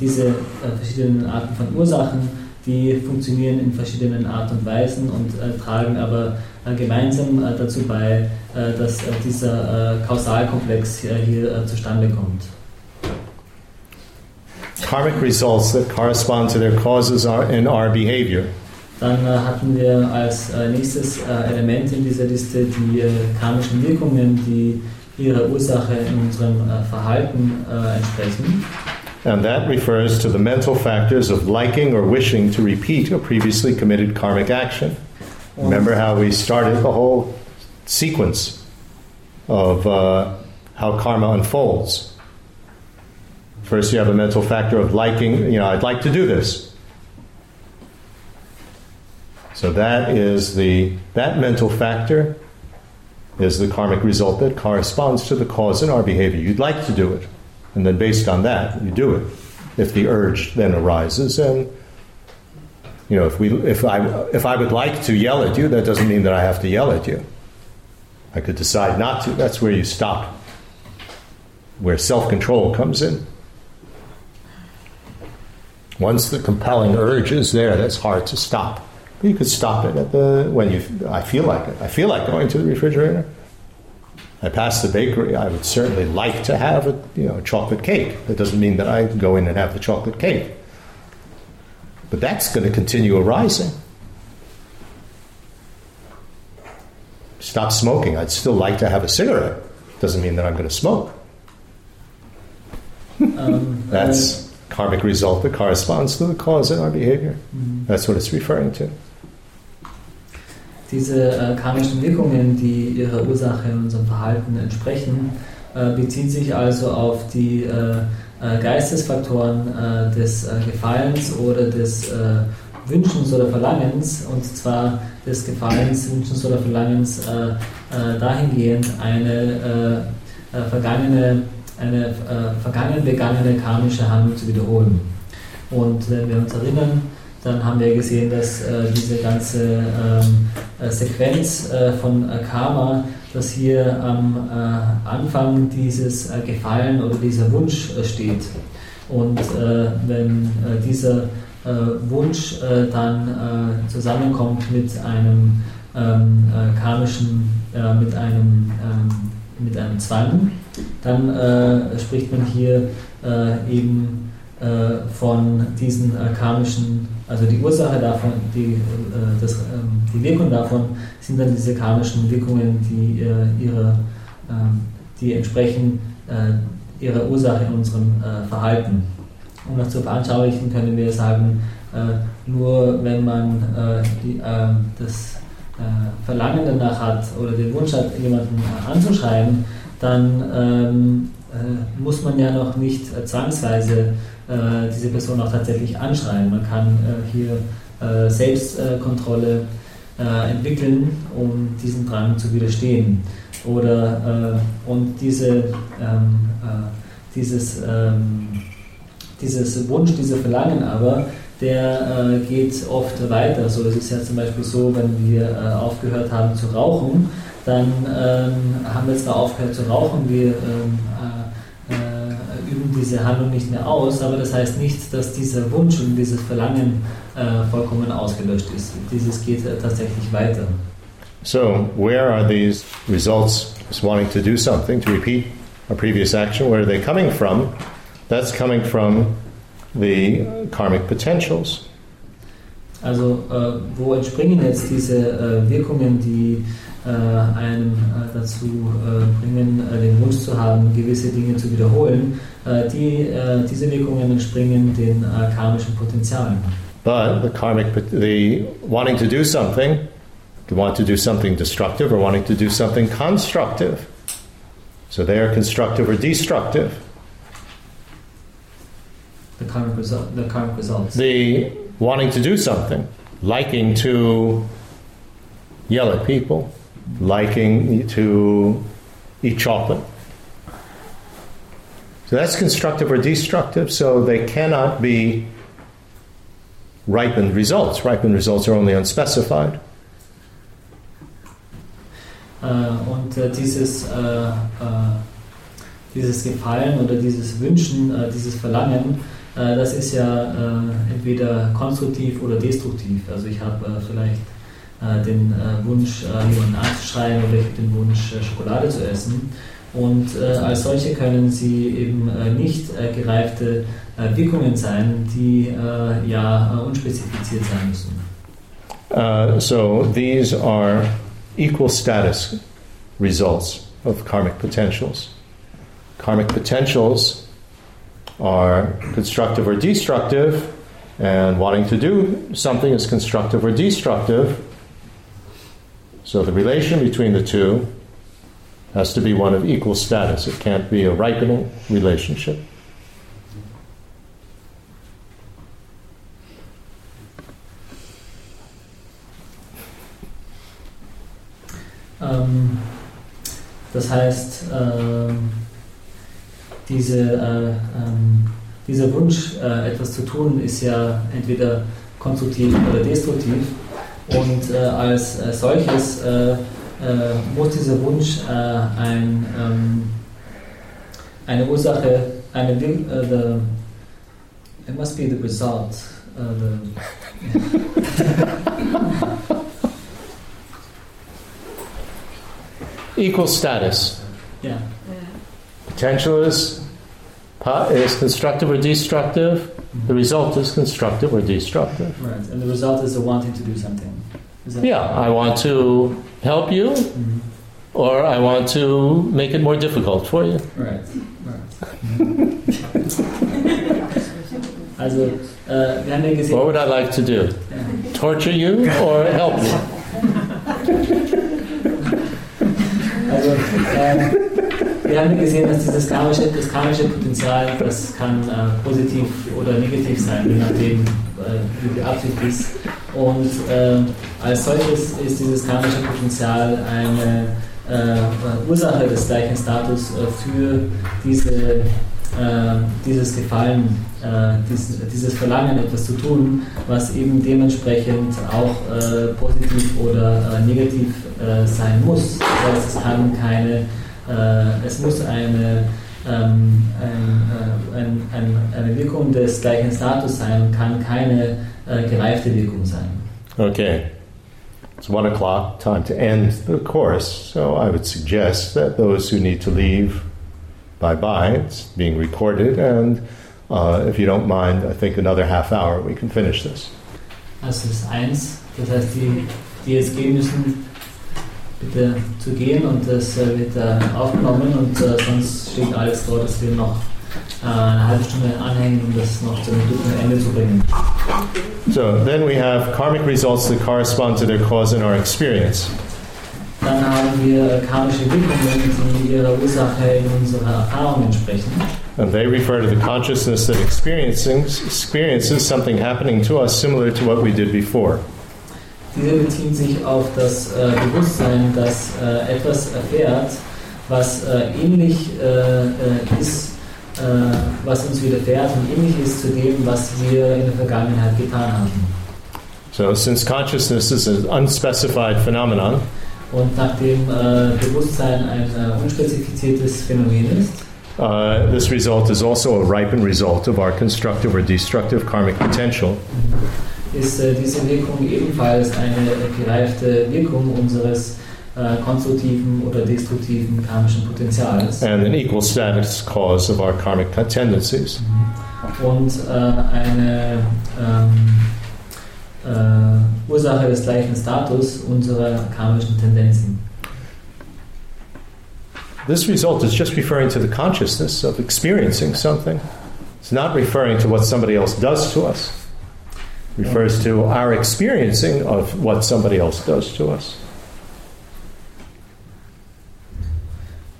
diese äh, verschiedenen Arten von Ursachen, die funktionieren in verschiedenen Art und Weisen und äh, tragen aber gemeinsam dazu bei, dass dieser Kausalkomplex hier zustande kommt. Karmic results that correspond to their causes in our behavior. Dann hatten wir als nächstes Element in dieser Liste die karmischen Wirkungen, die ihrer Ursache in unserem äh, Verhalten äh, entsprechen. And that refers to the mental factors of liking or wishing to repeat a previously committed karmic action. Remember how we started the whole sequence of uh, how karma unfolds. First, you have a mental factor of liking, you know, I'd like to do this. So that is the that mental factor is the karmic result that corresponds to the cause in our behavior. You'd like to do it, and then based on that, you do it. If the urge then arises, and you know, if we, if I, if I would like to yell at you, that doesn't mean that I have to yell at you. I could decide not to. That's where you stop. Where self-control comes in. Once the compelling urge is there, that's hard to stop. You could stop it at the when you. I feel like it. I feel like going to the refrigerator. I pass the bakery. I would certainly like to have a you know a chocolate cake. That doesn't mean that I go in and have the chocolate cake. But that's going to continue arising. Stop smoking. I'd still like to have a cigarette. Doesn't mean that I'm going to smoke. Um, that's karmic result that corresponds to the cause in our behavior. Mm-hmm. That's what it's referring to. Diese äh, karmischen Wirkungen, die ihrer Ursache in unserem Verhalten entsprechen, äh, bezieht sich also auf die äh, äh Geistesfaktoren äh, des äh, Gefallens oder des Wünschens oder Verlangens, und zwar des Gefallens, Wünschens oder Verlangens dahingehend eine vergangene, eine vergangen begangene karmische Handlung zu wiederholen. Und wenn wir uns erinnern, dann haben wir gesehen, dass äh, diese ganze ähm, äh, Sequenz äh, von äh, Karma, dass hier am äh, Anfang dieses äh, Gefallen oder dieser Wunsch steht. Und wenn dieser Wunsch dann zusammenkommt mit einem ähm, karmischen, mit einem, ähm, mit einem Zwang, dann spricht man hier eben von diesen karmischen also die Ursache davon, die, äh, das, ähm, die Wirkung davon sind dann diese karmischen Wirkungen, die, äh, ihre, ähm, die entsprechen äh, ihrer Ursache in unserem Verhalten. Um das zu veranschaulichen, können wir sagen, nur wenn man die, das Verlangen danach hat oder den Wunsch hat, jemanden anzuschreiben, dann ähm, muss man ja noch nicht zwangsweise äh, diese Person auch tatsächlich anschreien. Man kann äh, hier äh, Selbstkontrolle entwickeln, um diesem Drang zu widerstehen. Oder und diese, ähm, dieses, ähm, dieses Wunsch, dieser Verlangen aber, der äh, geht oft weiter. So, es ist ja zum Beispiel so, wenn wir äh, aufgehört haben zu rauchen, dann ähm, haben wir zwar aufgehört zu rauchen, wir ähm, diese Handlung nicht mehr aus, aber das heißt nicht, dass dieser Wunsch und dieses Verlangen äh, vollkommen ausgelöscht ist. Dieses geht äh, tatsächlich weiter. So, where are these results wanting to do something, to repeat a previous action? Where are they coming from? That's coming from the karmic potentials. Also, äh, wo entspringen jetzt diese äh, Wirkungen, die äh, einem äh, dazu äh, bringen, äh, den Wunsch zu haben, gewisse Dinge zu wiederholen, äh, die, äh, diese Wirkungen entspringen den karmischen Potenzialen. But the karmic, the wanting to do something, to want to do something destructive or wanting to do something constructive. So they are constructive or destructive. The karmic, result, the karmic results. The wanting to do something, liking to yell at people, liking to eat chocolate. So that's constructive or destructive, so they cannot be ripened results. Ripened results are only unspecified. Äh, und äh, dieses, äh, äh dieses Gefallen oder dieses Wünschen, äh, dieses Verlangen, das ist ja entweder konstruktiv oder destruktiv. Also ich habe vielleicht den Wunsch, jemanden anzuschreien oder ich habe den Wunsch, Schokolade zu essen. Und als solche können sie eben nicht gereifte Wirkungen sein, die ja unspezifiziert sein müssen. Uh, so these are equal status results of karmic potentials. Karmic potentials are constructive or destructive, and wanting to do something is constructive or destructive. So the relation between the two has to be one of equal status. It can't be a ripening relationship. Ähm, das heißt, äh, diese, äh, ähm, dieser Wunsch, äh, etwas zu tun, ist ja entweder konstruktiv oder destruktiv. Und äh, als äh, solches äh, muss dieser Wunsch ein, ähm, eine Ursache, eine, the, it must be the result. the, equal status. Yeah. Potential is, is constructive or destructive. Mm-hmm. The result is constructive or destructive. Right, and the result is the wanting to do something. yeah, I want to help you, mm-hmm. or I want to make it more difficult for you. Right, right. also, uh, wir haben ja gesehen. What would I like to do? Yeah. Torture you or help you? Also, äh, wir haben gesehen, dass dieses karmische, das karmische Potenzial, das kann äh, positiv oder negativ sein, je nachdem, äh, wie die Absicht ist. Und äh, als solches ist dieses karmische Potenzial eine äh, Ursache des gleichen Status äh, für diese äh, dieses Gefallen, äh, dieses, Verlangen, etwas zu tun, was eben dementsprechend auch positiv oder negativ sein muss. Das heißt, es kann keine, äh, es muss eine, ähm, ein, ein, ein, eine Wirkung des gleichen Status sein, kann keine gereifte Wirkung sein. Okay. It's one o'clock, time to end the course. So I would suggest that those who need to leave bye bye. It's being recorded, and uh, if you don't mind, I think another half hour we can finish this. Das ist eins. Das heißt, die, die jetzt gehen müssen, bitte zu gehen und das äh, wird äh, aufgenommen und äh, sonst steht alles vor, dass wir noch eine halbe Stunde anhängen, um das noch zum guten Ende zu bringen. So then we have karmic results that correspond to their cause in our experience. Dann haben wir karmische Wirkungen, die ihrer Ursache in unserer Erfahrung entsprechen. And they refer to the consciousness that experiencing, experiences something happening to us similar to what we did before. Diese beziehen sich auf das äh, Bewusstsein, das äh, etwas erfährt, was äh, ähnlich äh, äh, ist, was uns widerfährt und ähnlich ist zu dem, was wir in der Vergangenheit getan haben. So, since consciousness is an unspecified phenomenon, und nachdem Bewusstsein ein unspezifiziertes Phänomen ist, uh, this result is also a ripened result of our constructive or destructive karmic potential. Ist äh, diese Wirkung ebenfalls eine gereifte Wirkung unseres äh, konstruktiven oder destruktiven karmischen Potenzials. And an equal status cause of our karmic tendencies. Mhm. Und äh, eine ähm, äh, Ursache des gleichen Status unserer karmischen Tendenzen. This result is just referring to the consciousness of experiencing something. It's not referring to what somebody else does to us. Refers to our experiencing of what somebody else does to us.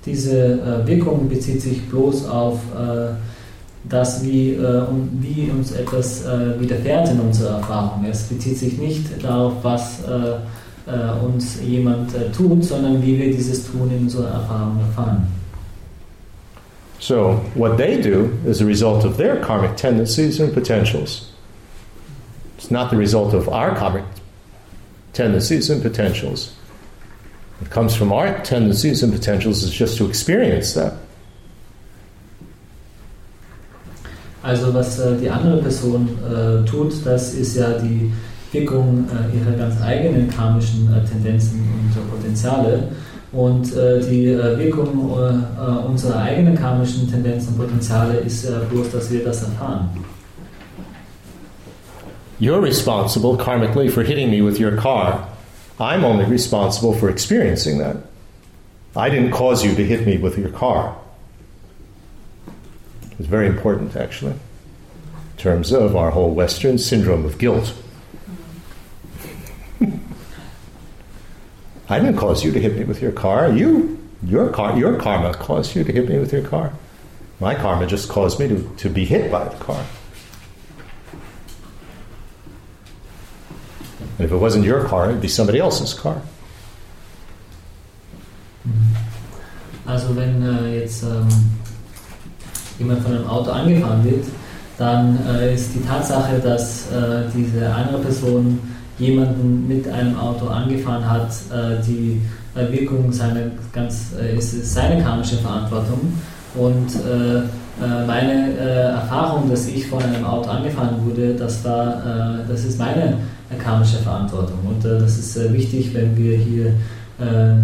diese äh, Wirkung bezieht sich bloß auf äh, das, wie, äh, um, wie uns etwas äh, widerfährt in unserer Erfahrung. Es bezieht sich nicht darauf, was äh, äh, uns jemand äh, tut, sondern wie wir dieses Tun in unserer Erfahrung erfahren. So, what they do is a result of their karmic tendencies and potentials. It's not the result of our karmic tendencies and potentials. It comes from our tendencies and potentials is just to experience that. Also was äh, die andere Person äh, tut, das ist ja die Wirkung äh, ihrer ganz eigenen karmischen äh, Tendenzen und äh, Potenziale. Und äh, die äh, Wirkung äh, äh, unserer eigenen karmischen Tendenzen und Potenziale ist bloß, dass wir das erfahren. You're responsible karmically for hitting me with your car. I'm only responsible for experiencing that. I didn't cause you to hit me with your car. It's very important, actually, in terms of our whole Western syndrome of guilt. I didn't cause you to hit me with your car. You, your car, your karma caused you to hit me with your car. My karma just caused me to, to be hit by the car. And if it wasn't your car, it'd be somebody else's car. Also wenn äh, jetzt ähm, jemand von einem Auto angefahren wird, dann äh, ist die Tatsache, dass äh, diese andere Person jemanden mit einem Auto angefahren hat, äh, die Wirkung seine ganz äh, ist, ist seine karmische Verantwortung und äh, meine Erfahrung, dass ich von einem Auto angefahren wurde, das war, das ist meine karmische Verantwortung. Und äh, das ist äh, wichtig, wenn wir hier äh,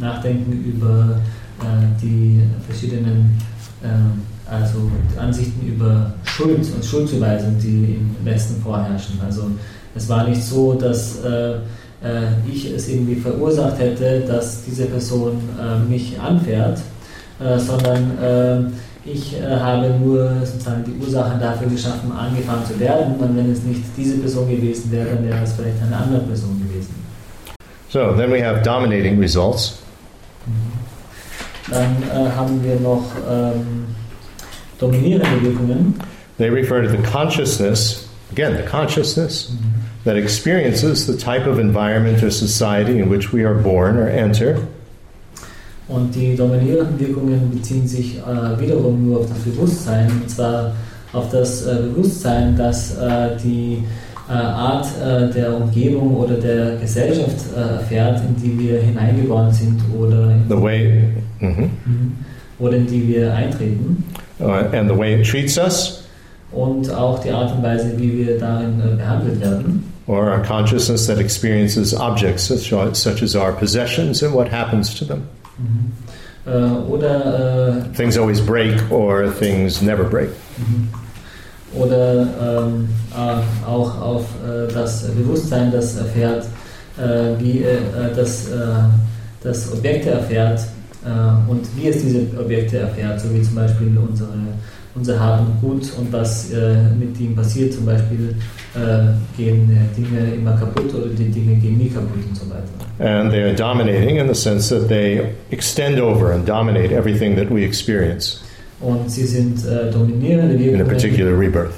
nachdenken über die verschiedenen also Ansichten über Schuld und Schuldzuweisung, die im Westen vorherrschen. Also es war nicht so, dass ich es irgendwie verursacht hätte, dass diese Person mich anfährt, sondern ich äh, habe nur sozusagen die Ursachen dafür geschaffen, angefangen zu werden. Und wenn es nicht diese Person gewesen wäre, dann wäre es vielleicht eine andere Person gewesen. So, then we have dominating results. Dann äh, haben wir noch ähm, dominierende Wirkungen. They refer to the consciousness, again, the consciousness mhm. that experiences the type of environment or society in which we are born or enter. Und die dominierenden Wirkungen beziehen sich äh, wiederum nur auf das Bewusstsein, und zwar auf das äh, Bewusstsein, dass äh, die äh, Art äh, der Umgebung oder der Gesellschaft äh, erfährt, in die wir hineingeboren sind oder in, the way, mm -hmm. oder in die wir eintreten. Uh, and the way it treats us. Und auch die Art und Weise, wie wir darin behandelt werden. Or a consciousness that experiences objects such, such as our possessions and what happens to them. Mhm. Äh, oder äh, things always break or things never break. Mhm. Oder ähm, äh, auch auf äh, das Bewusstsein, das erfährt, äh, wie das, das Objekte erfährt und wie es diese Objekte erfährt, so wie zum Beispiel unsere unser Hab und Gut und was äh, mit ihm passiert. Zum Beispiel äh, gehen äh, Dinge immer kaputt oder die Dinge gehen nie kaputt und so weiter. And they are dominating in the sense that they extend over and dominate everything that we experience. Und sie sind äh, dominierende Wirkungen. In a particular rebirth.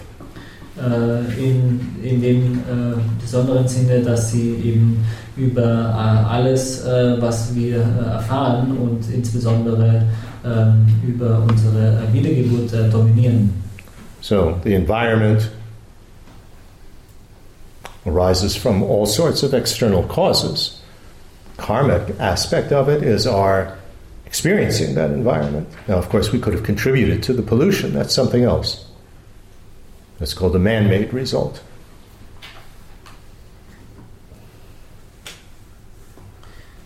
Äh, in, in dem äh, besonderen Sinne, dass sie eben über alles, was wir erfahren und insbesondere über unsere Wiedergeburt äh, dominieren. So the environment arises from all sorts of external causes. Karmic aspect of it is our experiencing that environment. Now, of course, we could have contributed to the pollution. That's something else. That's called a man made result.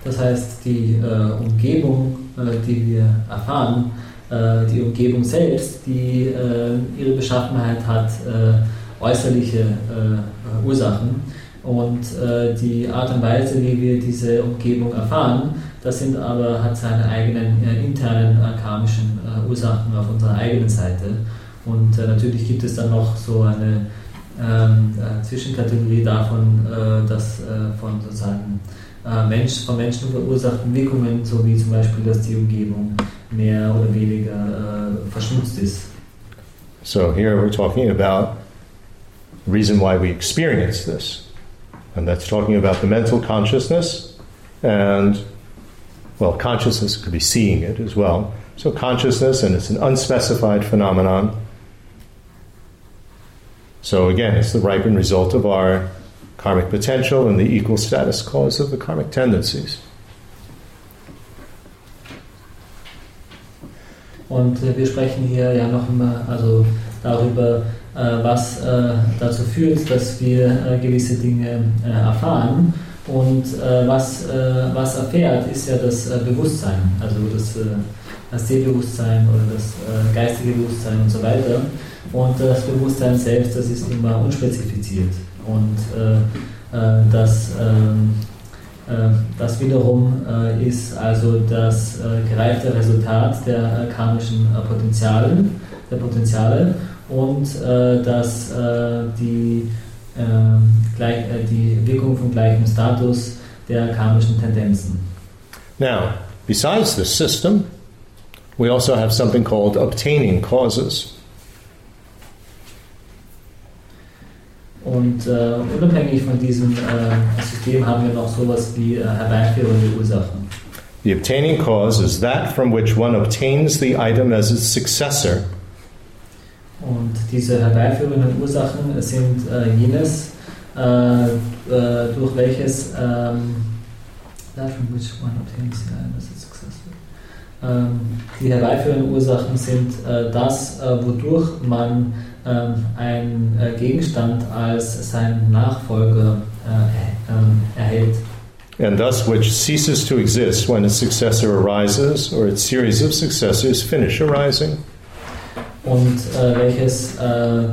Das heißt, die äh, Umgebung, äh, die wir erfahren, äh, die Umgebung selbst, die äh, ihre Beschaffenheit hat, äh, äußerliche Ursachen. Und die Art und Weise, wie wir diese Umgebung erfahren, das sind aber, hat seine eigenen internen karmischen Ursachen auf unserer eigenen Seite. Und natürlich gibt es dann noch so eine ähm, Zwischenkategorie davon, dass von sozusagen Äh, Mensch, von Menschen verursachten Wirkungen, so wie zum Beispiel, dass die Umgebung mehr oder weniger äh, verschmutzt ist. So here we're talking about the reason why we experience this. And that's talking about the mental consciousness and, well, consciousness could be seeing it as well. So consciousness, and it's an unspecified phenomenon. So again, it's the ripened result of our karmic potential and the equal status cause of the karmic tendencies. Und äh, wir sprechen hier ja noch immer also darüber, äh, was äh, dazu führt, dass wir gewisse Dinge erfahren. Und was, was erfährt, ist ja das Bewusstsein, also das, das Sehbewusstsein oder das geistige Bewusstsein und so weiter. Und das Bewusstsein selbst, das ist immer unspezifiziert. Und das ähm, äh, das wiederum äh, ist also das äh, gereifte Resultat der karmischen Potenziale, der Potenziale und dass die, die Wirkung von gleichem Status der karmischen Tendenzen. Now, besides this system, we also have something called obtaining causes. Und äh, unabhängig von diesem äh, System haben wir noch sowas wie äh, herbeiführende Ursachen. The obtaining cause is that from which one obtains the item as its successor. Und diese herbeiführenden Ursachen sind äh, jenes, äh, äh, durch welches ähm, that from which one obtains the item as its successor. Ähm, die herbeiführenden Ursachen sind das, wodurch man ein äh, Gegenstand als sein Nachfolger äh, ähm, erhält. And thus which ceases to exist when a successor arises or its series of successors finish arising. Und äh, welches äh,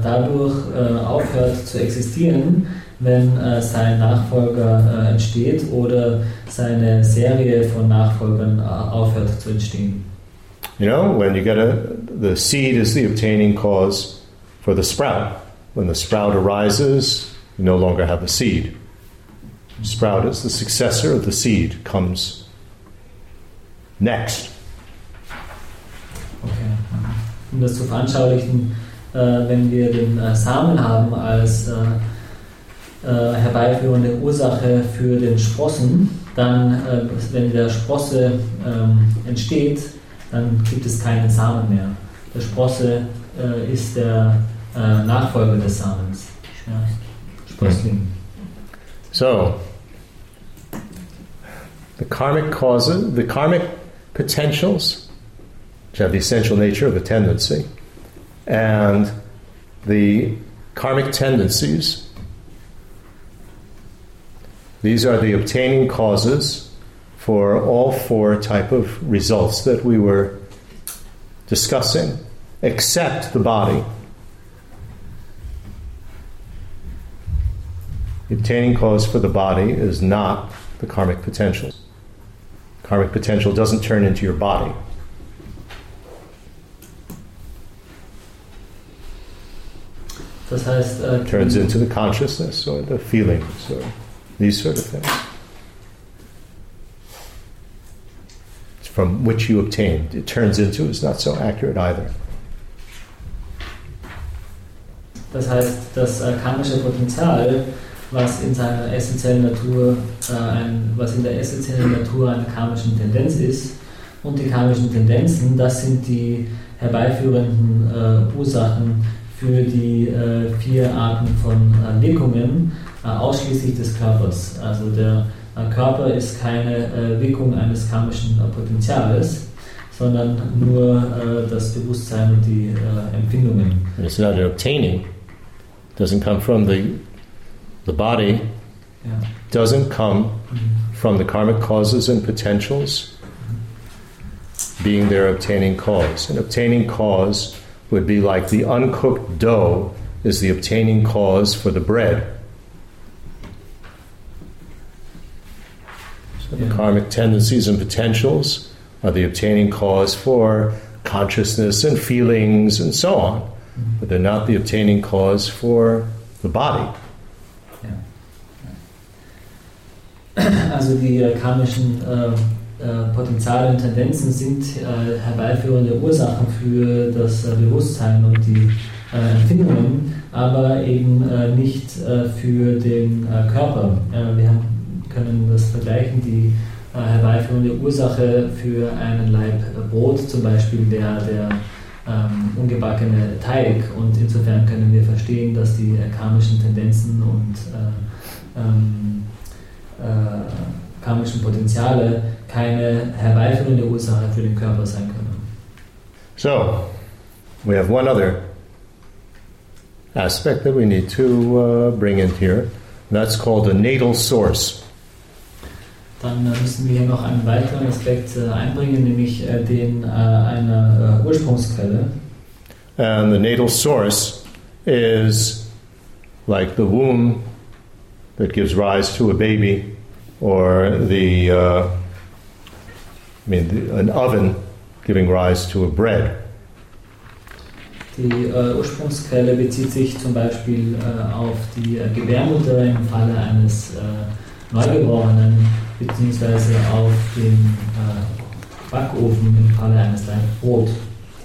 dadurch äh, aufhört zu existieren, wenn äh, sein Nachfolger entsteht oder seine Serie von Nachfolgern aufhört zu entstehen. You know, when you get a, the seed is the obtaining cause for the sprout. When the sprout arises, you no longer have a seed. Sprout is the successor of the seed, comes next. Okay. Um das zu veranschaulichen, äh, wenn wir den äh, Samen haben als äh, äh herbeiführende Ursache für den Sprossen, dann, äh, wenn der Sprosse ähm, entsteht, dann gibt es keinen Samen mehr. Der Sprosse äh, ist der äh, Nachfolger des Samens. Ja. So, the karmic causes, the karmic potentials, which have the essential nature of a tendency, and the karmic tendencies, these are the obtaining causes for all four type of results that we were discussing, except the body. The obtaining cause for the body is not the karmic potential. Karmic potential doesn't turn into your body. Das heißt, äh, turns into the consciousness or the feelings or these sort of things. It's from which you obtained. It turns into is not so accurate either. Das heißt, das karmische Potenzial was in seiner essentiellen Natur, äh, ein, was in der essentiellen Natur einer karmischen Tendenz ist. Und die karmischen Tendenzen, das sind die herbeiführenden äh, Ursachen für die äh, vier Arten von äh, Wirkungen, äh, ausschließlich des Körpers. Also der äh, Körper ist keine Wirkung eines karmischen Potenzials, sondern nur das Bewusstsein und die Empfindungen. It's not obtaining. Doesn't come from the the body yeah. doesn't come mm-hmm. from the karmic causes and potentials being their obtaining cause. An obtaining cause would be like the uncooked dough is the obtaining cause for the bread. So the karmic tendencies and potentials are the obtaining cause for consciousness and feelings and so on, mm-hmm. but they're not the obtaining cause for the body. Also die äh, karmischen äh, äh, Potenziale und Tendenzen sind äh, herbeiführende Ursachen für das äh, Bewusstsein und die äh, Empfindungen, aber eben nicht für den Körper. wir können das vergleichen, die herbeiführende Ursache für einen Laib Brot zum Beispiel wäre der ähm, ungebackene Teig und insofern können wir verstehen, dass die karmischen Tendenzen und ähm, karmischen Potenziale keine herbeiführende Ursache für den Körper sein können. So, we have one other aspect that we need to uh, bring in here. That's called the natal source. Dann äh, müssen wir hier noch einen weiteren Aspekt äh, einbringen, nämlich äh, den einer Ursprungsquelle. And the natal source is like the womb that gives rise to a baby or the, uh, I mean, the, an oven giving rise to a bread. Die äh, Ursprungsquelle bezieht sich zum Beispiel äh, auf die äh, Gebärmutter im Falle eines äh, Neugeborenen, beziehungsweise auf den äh, Backofen im Falle eines Brot,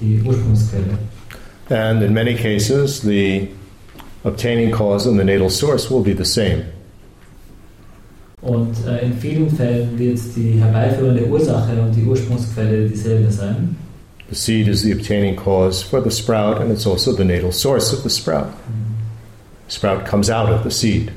die Ursprungsquelle. And in many cases, the obtaining cause and the natal source will be the same. Und äh, in vielen Fällen wird die herbeiführende Ursache und die Ursprungsquelle dieselbe sein. The seed is the obtaining cause for the sprout, and it's also the natal source of the sprout. Mhm. Sprout comes out of the seed.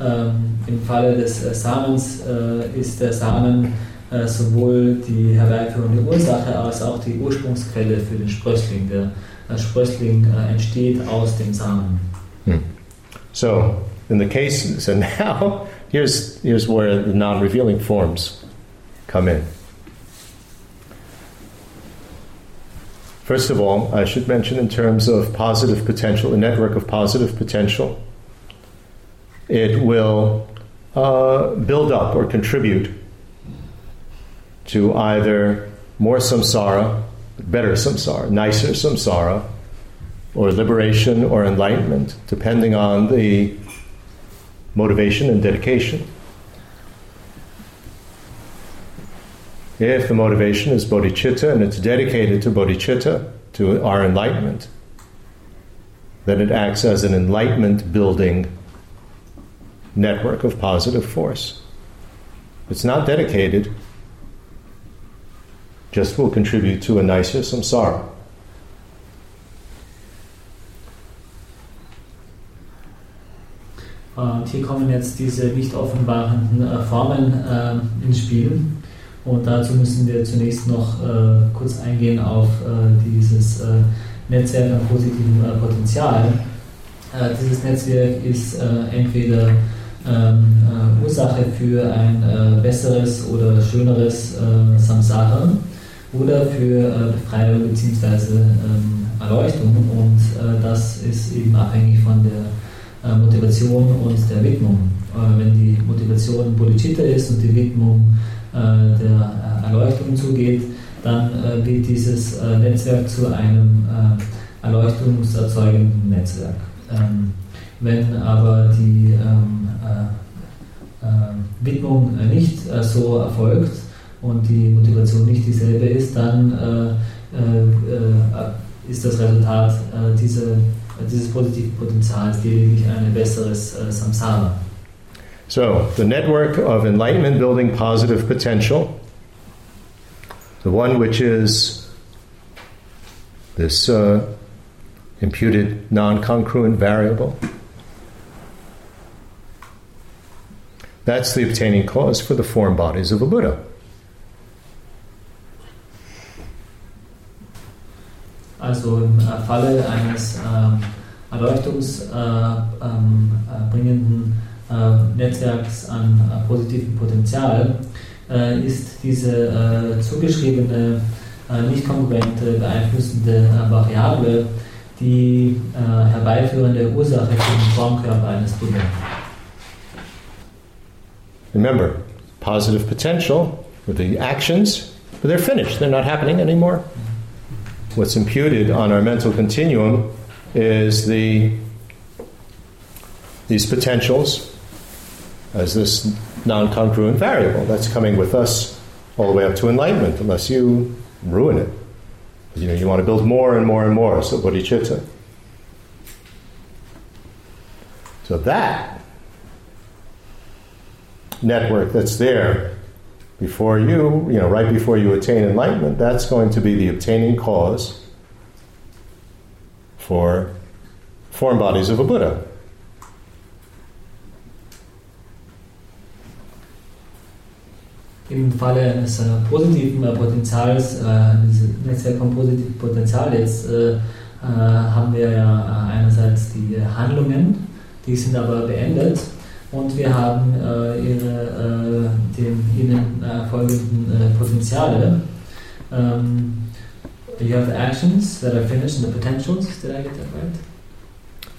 Ähm, Im Falle des äh, Samens äh, ist der Samen äh, sowohl die herbeiführende Ursache als auch die Ursprungsquelle für den Sprössling. Der äh, Sprössling äh, entsteht aus dem Samen. Hmm. So, in the cases. And now here's, here's where the non revealing forms come in. First of all, I should mention in terms of positive potential, a network of positive potential, it will uh, build up or contribute to either more samsara, better samsara, nicer samsara, or liberation or enlightenment, depending on the motivation and dedication. If the motivation is bodhicitta and it's dedicated to bodhicitta, to our enlightenment, then it acts as an enlightenment building network of positive force. It's not dedicated, just will contribute to a nicer samsara. Und hier kommen jetzt diese nicht offenbarenden äh, Formen äh, ins Spiel. Und dazu müssen wir zunächst noch äh, kurz eingehen auf dieses Netzwerk an positivem Potenzial. dieses Netzwerk ist entweder ähm, Ursache für ein besseres oder schöneres Samsara oder für Befreiung bzw. Ähm, Erleuchtung. Und das ist eben abhängig von der äh, Motivation und der Widmung. Äh, wenn die Motivation Bodhicitta ist und die Widmung äh, der Erleuchtung zugeht, dann wird dieses Netzwerk zu einem erleuchtungserzeugenden Netzwerk. Ähm, wenn aber die ähm, Widmung nicht so erfolgt und die Motivation nicht dieselbe ist, dann ist das Resultat dieser dieses positive Potenzial ein besseres äh, Samsara. So, the network of enlightenment building positive potential, the one which is this uh, imputed non congruent variable, that's the obtaining cause for the form bodies of a Buddha. Also im Falle eines ähm, erleuchtungsbringenden äh, ähm, äh, Netzwerks an äh, positivem Potenzial äh, ist diese äh, zugeschriebene, äh, nicht kongruente, beeinflussende Variable die herbeiführende Ursache für den Formkörper eines Buddha. Remember, positive potential with the actions, but they're finished. They're not happening anymore. What's imputed on our mental continuum is the these potentials as this non congruent variable. That's coming with us all the way up to enlightenment, unless you ruin it. You know, you want to build more and more and more, so bodhicitta. So that network that's there before you, you know, right before you attain enlightenment, that's going to be the obtaining cause for form bodies of a Buddha. Im Falle eines äh, positiven äh, Potenzials, äh, Netzwerk von positivem Potenzial jetzt, äh, äh, haben wir ja einerseits die Handlungen, die sind aber beendet und wir haben ihre, den ihnen folgenden Potenziale. Um, ähm, you have the actions that are finished and the potentials. Did I get that right?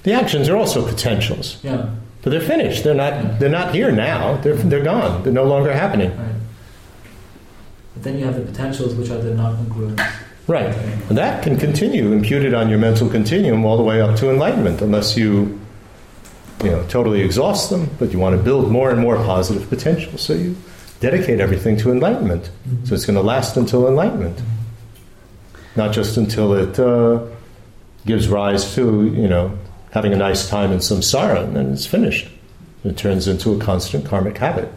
The actions are also potentials. Yeah. But they're finished. They're not. Yeah. They're not here now. They're they're gone. They're no longer happening. Right. But then you have the potentials, which are the non-congruent. Right. And that can continue, imputed on your mental continuum, all the way up to enlightenment, unless you, you know, totally exhaust them. But you want to build more and more positive potential, so you dedicate everything to enlightenment. Mm-hmm. So it's going to last until enlightenment, not just until it uh, gives rise to, you know, having a nice time in samsara, and then it's finished. It turns into a constant karmic habit.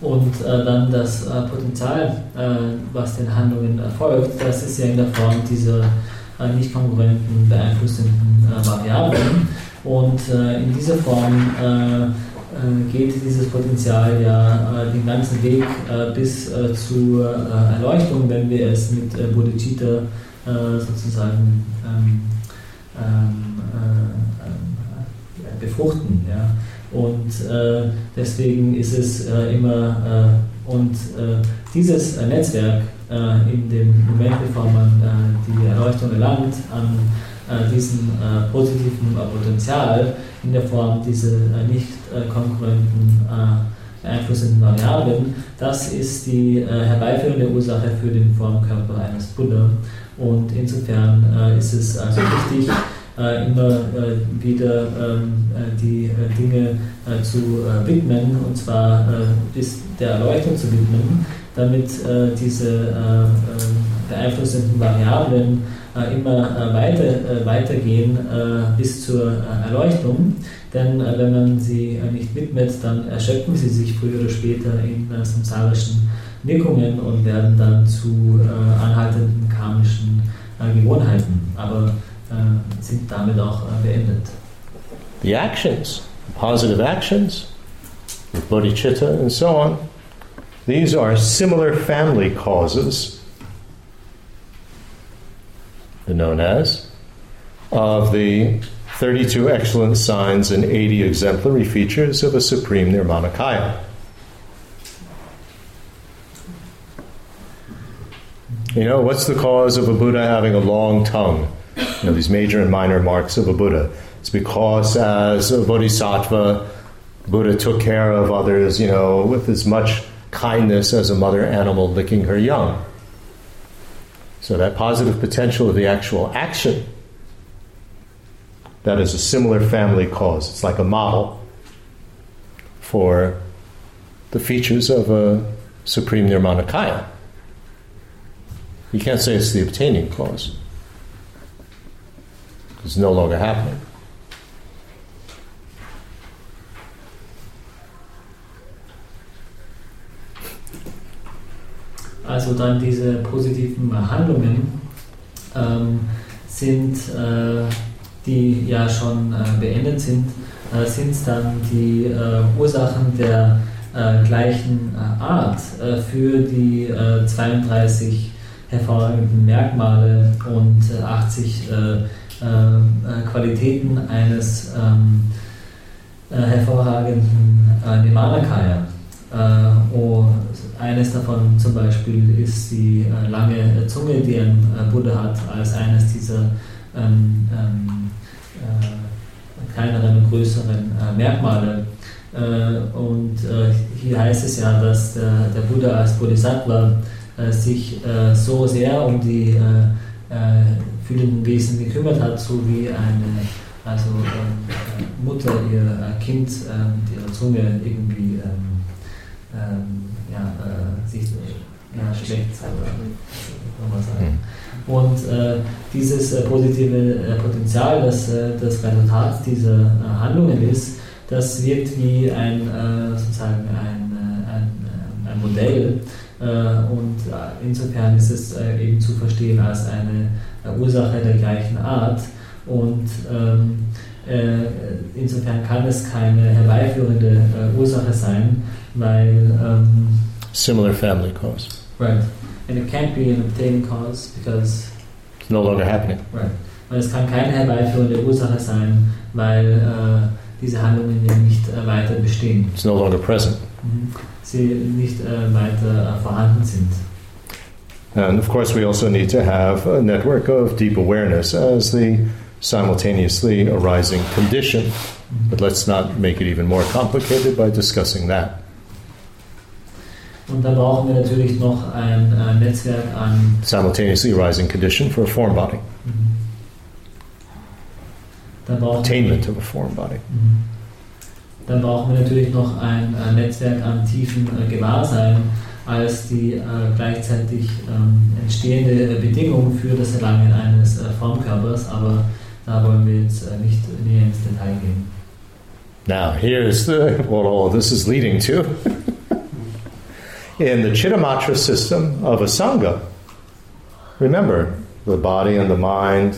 Und äh, dann das äh, Potenzial, äh, was den Handlungen erfolgt, das ist ja in der Form dieser nicht kongruenten, beeinflussenden äh, Variablen. Und äh, in dieser Form geht dieses Potenzial ja den ganzen Weg bis zur Erleuchtung, wenn wir es mit Bodhicitta sozusagen ähm, ähm, befruchten. Ja. Und äh, deswegen ist es äh, immer, äh, und äh, dieses äh, Netzwerk äh, in dem Moment, bevor man die Erleuchtung erlangt, an diesem positiven Potenzial in der Form dieser nicht konkurrenten beeinflussenden Variablen, das ist die herbeiführende Ursache für den Formkörper eines Buddha. Und insofern ist es also wichtig, äh, immer äh, wieder ähm, äh, die Dinge zu widmen, und zwar bis der Erleuchtung zu widmen, damit diese beeinflussenden Variablen immer weiter, weitergehen bis zur Erleuchtung. Denn wenn man sie nicht widmet, dann erschöpfen sie sich früher oder später in samsarischen Wirkungen und werden dann zu anhaltenden karmischen Gewohnheiten. Aber Äh, sind damit auch äh, beendet. The actions, positive actions, bodhicitta and so on, these are similar family causes, known as, of the 32 excellent signs and 80 exemplary features of a supreme Nirmanakaya. You know, what's the cause of a Buddha having a long tongue? you know, these major and minor marks of a Buddha. It's because as a bodhisattva, Buddha took care of others, you know, with as much kindness as a mother animal licking her young. So that positive potential of the actual action, that is a similar family cause. It's like a model for the features of a supreme nirmanakaya. You can't say it's the obtaining cause. It's no longer happening. Also dann diese positiven Handlungen ähm, sind, äh, die ja schon äh, beendet sind, äh, sind dann die äh, Ursachen der äh, gleichen äh, Art für die 32 hervorragenden Merkmale und 80 ähm, äh, Qualitäten eines ähm, äh, hervorragenden äh, Nimanakaya. Äh, oh, eines davon zum Beispiel ist die äh, lange Zunge, die ein äh, Buddha hat, als eines dieser ähm, ähm kleineren und größeren Merkmale. und hier heißt es ja, dass der, der Buddha als Bodhisattva sich so sehr um die fühlenden Wesen gekümmert hat, so wie eine also ähm, Mutter ihr äh, Kind ähm, mit ihrer Zunge irgendwie ähm, ähm, ja, äh, sich ja, schlecht oder man sagen. Mhm. Und äh, dieses äh, positive äh, Potenzial, das äh, das Resultat dieser äh, Handlungen ist, das wirkt wie ein sozusagen ein, ein, ein Modell und insofern ist es eben zu verstehen als eine Ursache der gleichen Art und ähm, insofern kann es keine herbeiführende Ursache sein, weil ähm, similar family cause. Right. And it can't be an obtaining cause because it's no longer happening. Right. Und es kann keine herbeiführende Ursache sein, weil äh, diese Handlungen nicht äh, weiter bestehen. It's no longer present. Mhm. Sie nicht äh, weiter äh, vorhanden sind. And of course, we also need to have a network of deep awareness as the simultaneously arising condition. But let's not make it even more complicated by discussing that. Und da brauchen wir natürlich noch ein äh, Netzwerk an simultaneously arising condition for a form body. Mhm. Attainment of a form body. Mhm. Dann brauchen wir natürlich noch ein äh, Netzwerk an tiefen äh, Gewahrsein als die äh, gleichzeitig ähm, entstehende Bedingung für das Erlangen eines äh, Formkörpers, aber da wollen wir jetzt äh, nicht näher ins Detail gehen. Now, here's the, what all this is leading to. in the Chittamatra system of a Sangha, remember, the body and the mind,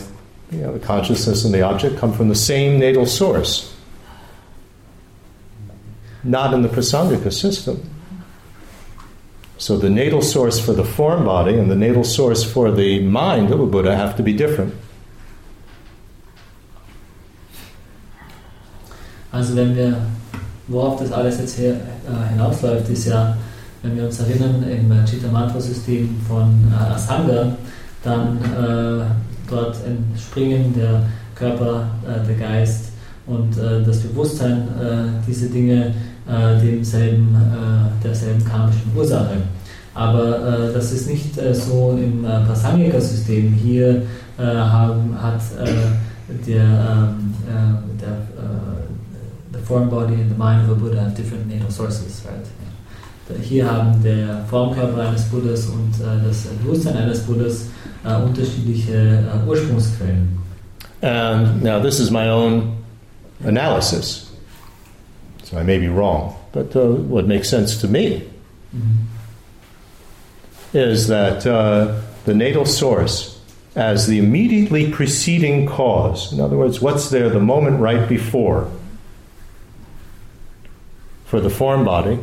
you know, the consciousness and the object come from the same natal source. Not in the Prasangika system. So the natal source for the form body and the natal source for the mind of a Buddha have to be different. Also wenn wir, worauf das alles jetzt hier, äh, hinausläuft, ist ja, wenn wir uns erinnern, im Chitta-Mantra-System von äh, Asanga, dann äh, dort entspringen der Körper, äh, der Geist und äh, das Bewusstsein äh, diese Dinge äh, demselben, derselben karmischen Ursache. Aber das ist nicht so im äh, Prasangika-System. Hier haben, hat der, ähm, der the form body and the mind of a Buddha have different natal sources, right? Hier haben der Formkörper eines Buddhas und äh, das Bewusstsein eines Buddhas äh, unterschiedliche äh, Ursprungsquellen. And now this is my own analysis, so I may be wrong, but uh, what makes sense to me mm-hmm. is that uh, the natal source as the immediately preceding cause, in other words, what's there the moment right before for the form body,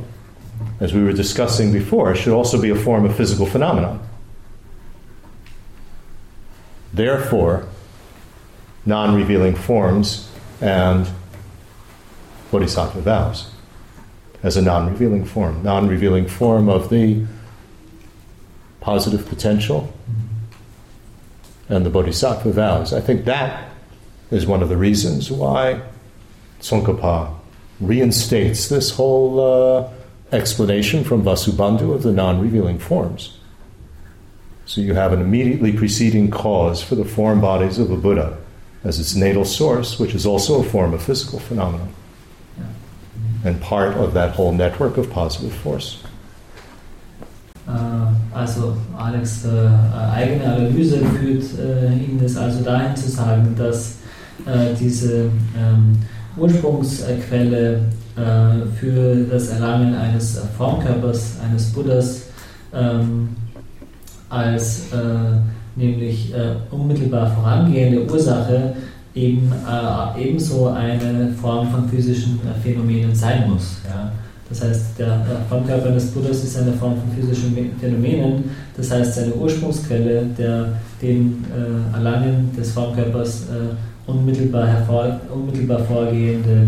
as we were discussing before, should also be a form of physical phenomenon. Therefore, non revealing forms and bodhisattva vows as a non revealing form, non revealing form of the positive potential and the bodhisattva vows. I think that is one of the reasons why Tsongkhapa reinstates this whole uh, explanation from Vasubandhu of the non revealing forms. So you have an immediately preceding cause for the form bodies of a Buddha as its natal source, which is also a form of physical phenomenon and part of that whole network of positive force. Uh, also Alex' uh, eigene Analyse führt uh, ihn es also dahin zu sagen, dass uh, diese um, Ursprungsquelle Äh, für das Erlangen eines Formkörpers, eines Buddhas, ähm, als äh, nämlich äh, unmittelbar vorangehende Ursache eben äh, ebenso eine Form von physischen äh, Phänomenen sein muss. Ja? Das heißt, der Formkörper eines Buddhas ist eine Form von physischen Phänomenen, das heißt, seine Ursprungsquelle der dem äh, Erlangen des Formkörpers unmittelbar, unmittelbar vorgehende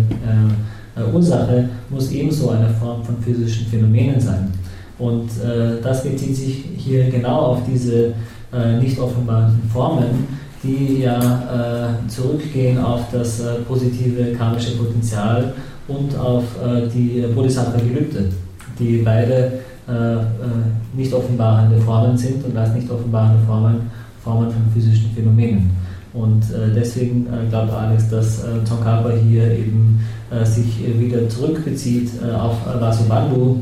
äh, Ursache muss ebenso eine Form von physischen Phänomenen sein. Und äh, das bezieht sich hier genau auf diese äh, nicht offenbaren Formen, die ja äh, zurückgehen auf das äh, positive karmische Potenzial und auf äh, die Bodhisattva-Gelübde, die beide nicht offenbarende Formen sind und als nicht offenbarende Formen, Formen von physischen Phänomenen. Und äh, deswegen äh, glaubt Alex, dass äh, Tsongkhapa hier eben sich wieder zurückbezieht auf Vasubandhu,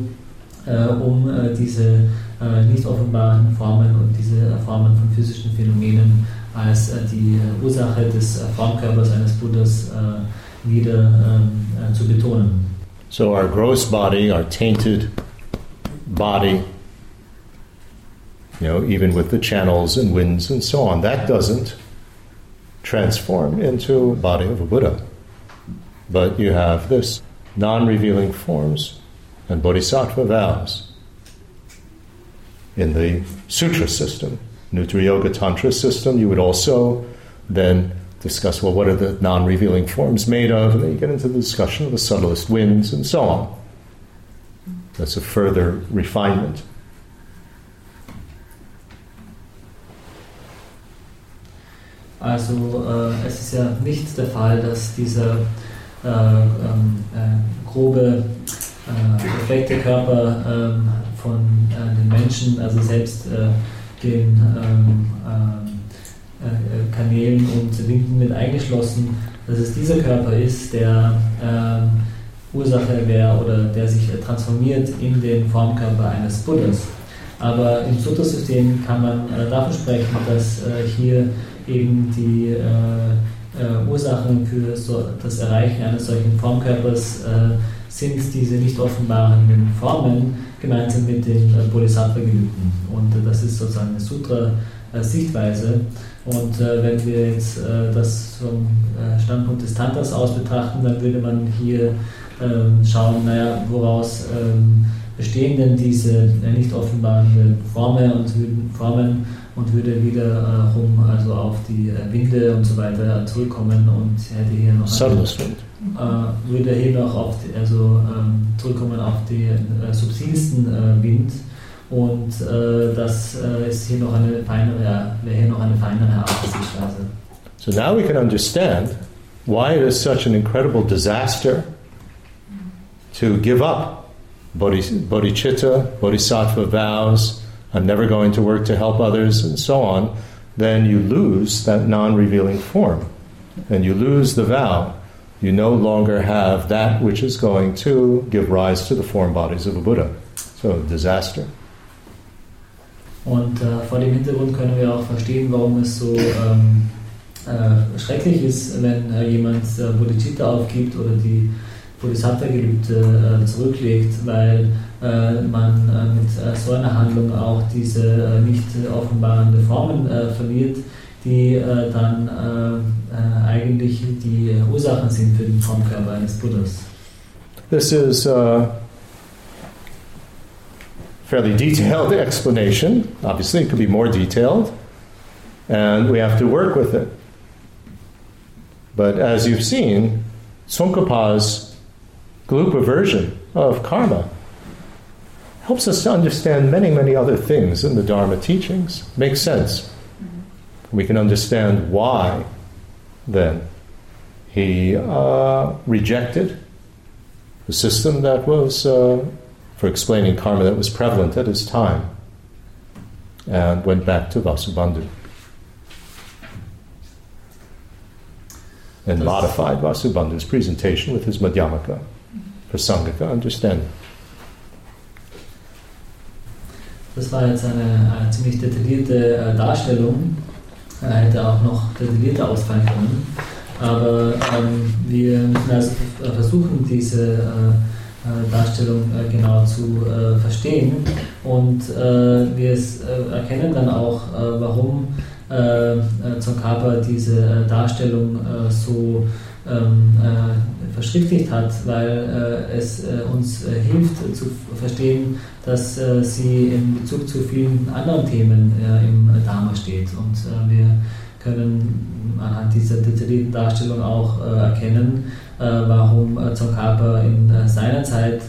um diese nicht offenbaren Formen und diese Formen von physischen Phänomenen als die Ursache des Formkörpers eines Buddhas wieder ähm, zu betonen. So our gross body, our tainted body, you know, even with the channels and winds and so on, that doesn't transform into body of a Buddha. But you have this non revealing forms and bodhisattva vows. In the sutra system, Nutra Yoga Tantra system, you would also then discuss well, what are the non revealing forms made of? And then you get into the discussion of the subtlest winds and so on. That's a further refinement. Also äh, es ist ja nicht der Fall, dass dieser äh, ähm, äh, grobe äh, perfekte Körper ähm, von äh, den Menschen, also selbst äh, den ähm, Kanälen und Winden mit eingeschlossen, dass es dieser Körper ist, der Ursache wäre oder der sich transformiert in den Formkörper eines Buddhas. Aber im Sutra-System kann man davon sprechen, dass hier eben die äh, äh, Ursachen für so das Erreichen eines solchen Formkörpers äh, sind diese nicht offenbarenden Formen gemeinsam mit den äh, Bodhisattva-Gelübden. Und äh, das ist sozusagen eine Sutra-Sichtweise. Und äh, wenn wir jetzt das vom Standpunkt des Tantras aus betrachten, dann würde man hier ähm, schauen, naja, woraus ähm, bestehen denn diese nicht offenbarenden Formen und Formen und würde wieder äh, rum, also auf die äh, Winde und so weiter zurückkommen und hätte hier noch eine, äh, würde hier noch auf die, also ähm, zurückkommen auf den äh, subtilsten äh, Wind und äh, das äh, ist hier noch eine feinere, wäre hier noch eine feinere Art Sichtweise. So now we can understand why it is such an incredible disaster to give up bodhicitta, bodhisattva vows, I'm never going to work to help others, and so on, then you lose that non revealing form. And you lose the vow. You no longer have that which is going to give rise to the form bodies of a Buddha. So, disaster. Und äh, vor dem Hintergrund können wir auch verstehen, warum es so ähm, äh, schrecklich ist, wenn äh, jemand äh, Bodhicitta aufgibt oder die Bodhisattva-Gelübde äh, zurücklegt, weil äh, man äh, mit so einer Handlung auch diese nicht offenbarende Formen verliert, die dann eigentlich die Ursachen sind für den Formkörper eines Buddhas. This is a fairly detailed explanation. Obviously, it could be more detailed, and we have to work with it. But as you've seen, Tsongkhapa's Galupa version of karma helps us to understand many, many other things in the Dharma teachings. Makes sense. Mm-hmm. We can understand why, then, he uh, rejected the system that was uh, for explaining karma that was prevalent at his time and went back to Vasubandhu. And modified Vasubandhu's presentation with his Madhyamaka for Sangha understanding. Das war jetzt eine, eine ziemlich detaillierte äh, Darstellung. Er hätte auch noch detaillierter ausfallen können. Aber ähm, wir müssen also versuchen, diese äh, äh Darstellung äh, genau zu äh, verstehen. Und äh, wir erkennen dann auch, warum äh, Tsongkhapa diese Darstellung so ähm, äh, verschriftlicht hat, weil äh, es äh, uns äh, hilft zu verstehen, dass sie in Bezug zu vielen anderen Themen im Dharma steht. Und wir können anhand dieser detaillierten Darstellung auch erkennen, warum Tsongkhapa in seiner Zeit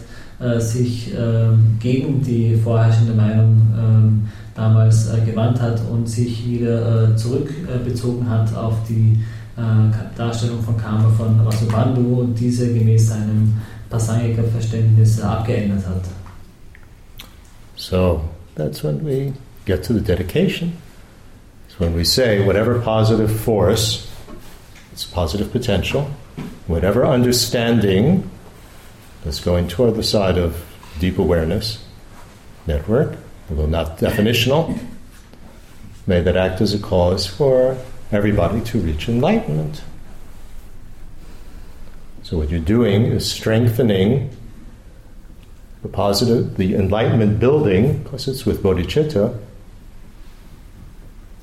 sich ähm, gegen die vorherrschende Meinung ähm, damals gewandt hat und sich wieder zurückbezogen hat auf die Äh, Darstellung von Karma von Vasubandhu und diese gemäß seinem Pasangika-Verständnis äh, abgeändert hat. So, that's when we get to the dedication. So when we say whatever positive force, it's positive potential, whatever understanding that's going toward the side of deep awareness network, although not definitional, may that act as a cause for everybody to reach enlightenment. So what you're doing is strengthening the positive, the enlightenment building, because it's with bodhicitta.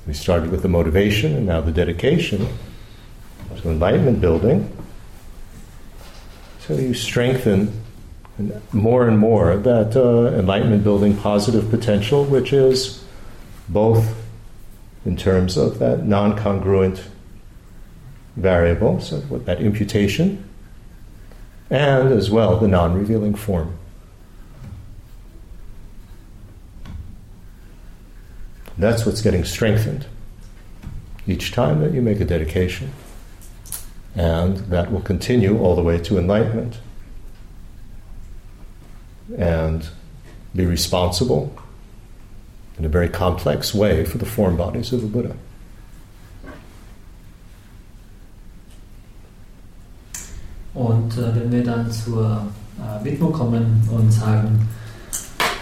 We started with the motivation and now the dedication. So enlightenment building. So you strengthen more and more that uh, enlightenment building positive potential, which is both in terms of that non congruent variable, so that imputation, and as well the non revealing form. That's what's getting strengthened each time that you make a dedication. And that will continue all the way to enlightenment. And be responsible in a very complex way for the form bodies of the Buddha. Und äh, wenn wir dann zur äh, Widmung kommen und sagen,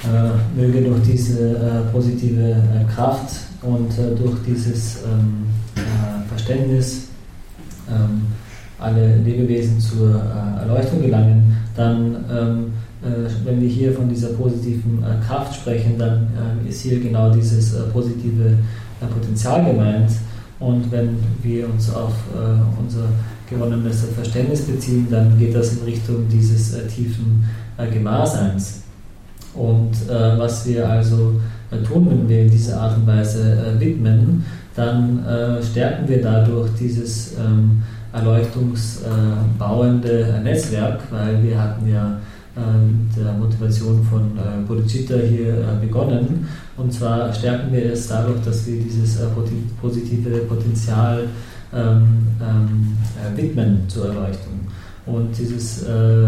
äh, möge durch diese äh, positive äh, Kraft und äh, durch dieses ähm, Verständnis ähm, alle Lebewesen zur Erleuchtung gelangen, dann, ähm, wenn wir hier von dieser positiven Kraft sprechen, dann ist hier genau dieses positive Potenzial gemeint. Und wenn wir uns auf unser gewonnenes Verständnis beziehen, dann geht das in Richtung dieses äh, tiefen äh, Gewahrseins. Und äh, was wir also äh, tun, wenn wir in dieser Art und Weise äh, widmen, dann äh, stärken wir dadurch dieses ähm, erleuchtungsbauende Netzwerk, weil wir hatten ja der Motivation von Bodhicitta hier begonnen. Und zwar stärken wir es dadurch, dass wir dieses positive Potenzial ähm, ähm, äh, widmen zur Erleuchtung. Und dieses, äh, äh,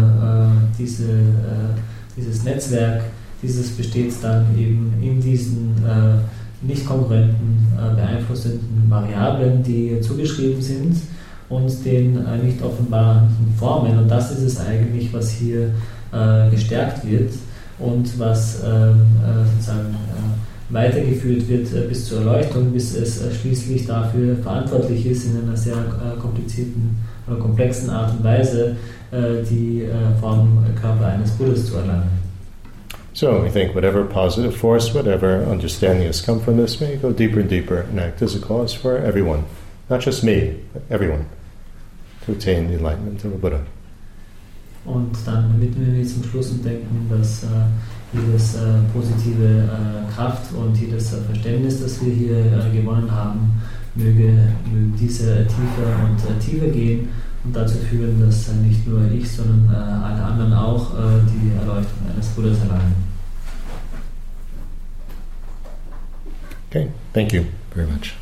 diese, äh, dieses Netzwerk, dieses besteht dann eben in diesen äh, nicht konkurrenten, äh, beeinflussenden Variablen, die zugeschrieben sind und den nicht offenbaren Formen. Und das ist es eigentlich, was hier gestärkt wird und was ähm, sozusagen weitergeführt wird äh, bis zur Erleuchtung, bis es äh, schließlich dafür verantwortlich ist, in einer sehr äh, komplizierten oder komplexen Art und Weise die Formkörper eines Buddhas zu erlangen. So we think whatever positive force, whatever understanding has come from this may go deeper and deeper and act as a cause for everyone, not just me, but everyone, to attain the enlightenment of a Buddha. Und dann widmen wir zum Schluss und denken, dass jedes äh, positive äh, Kraft und jedes äh, Verständnis, das wir hier äh, gewonnen haben, möge, möge diese tiefer und äh, tiefer gehen und dazu führen, dass äh, nicht nur ich, sondern alle anderen auch die Erleuchtung eines Buddhas erlangen. Okay, thank you very much.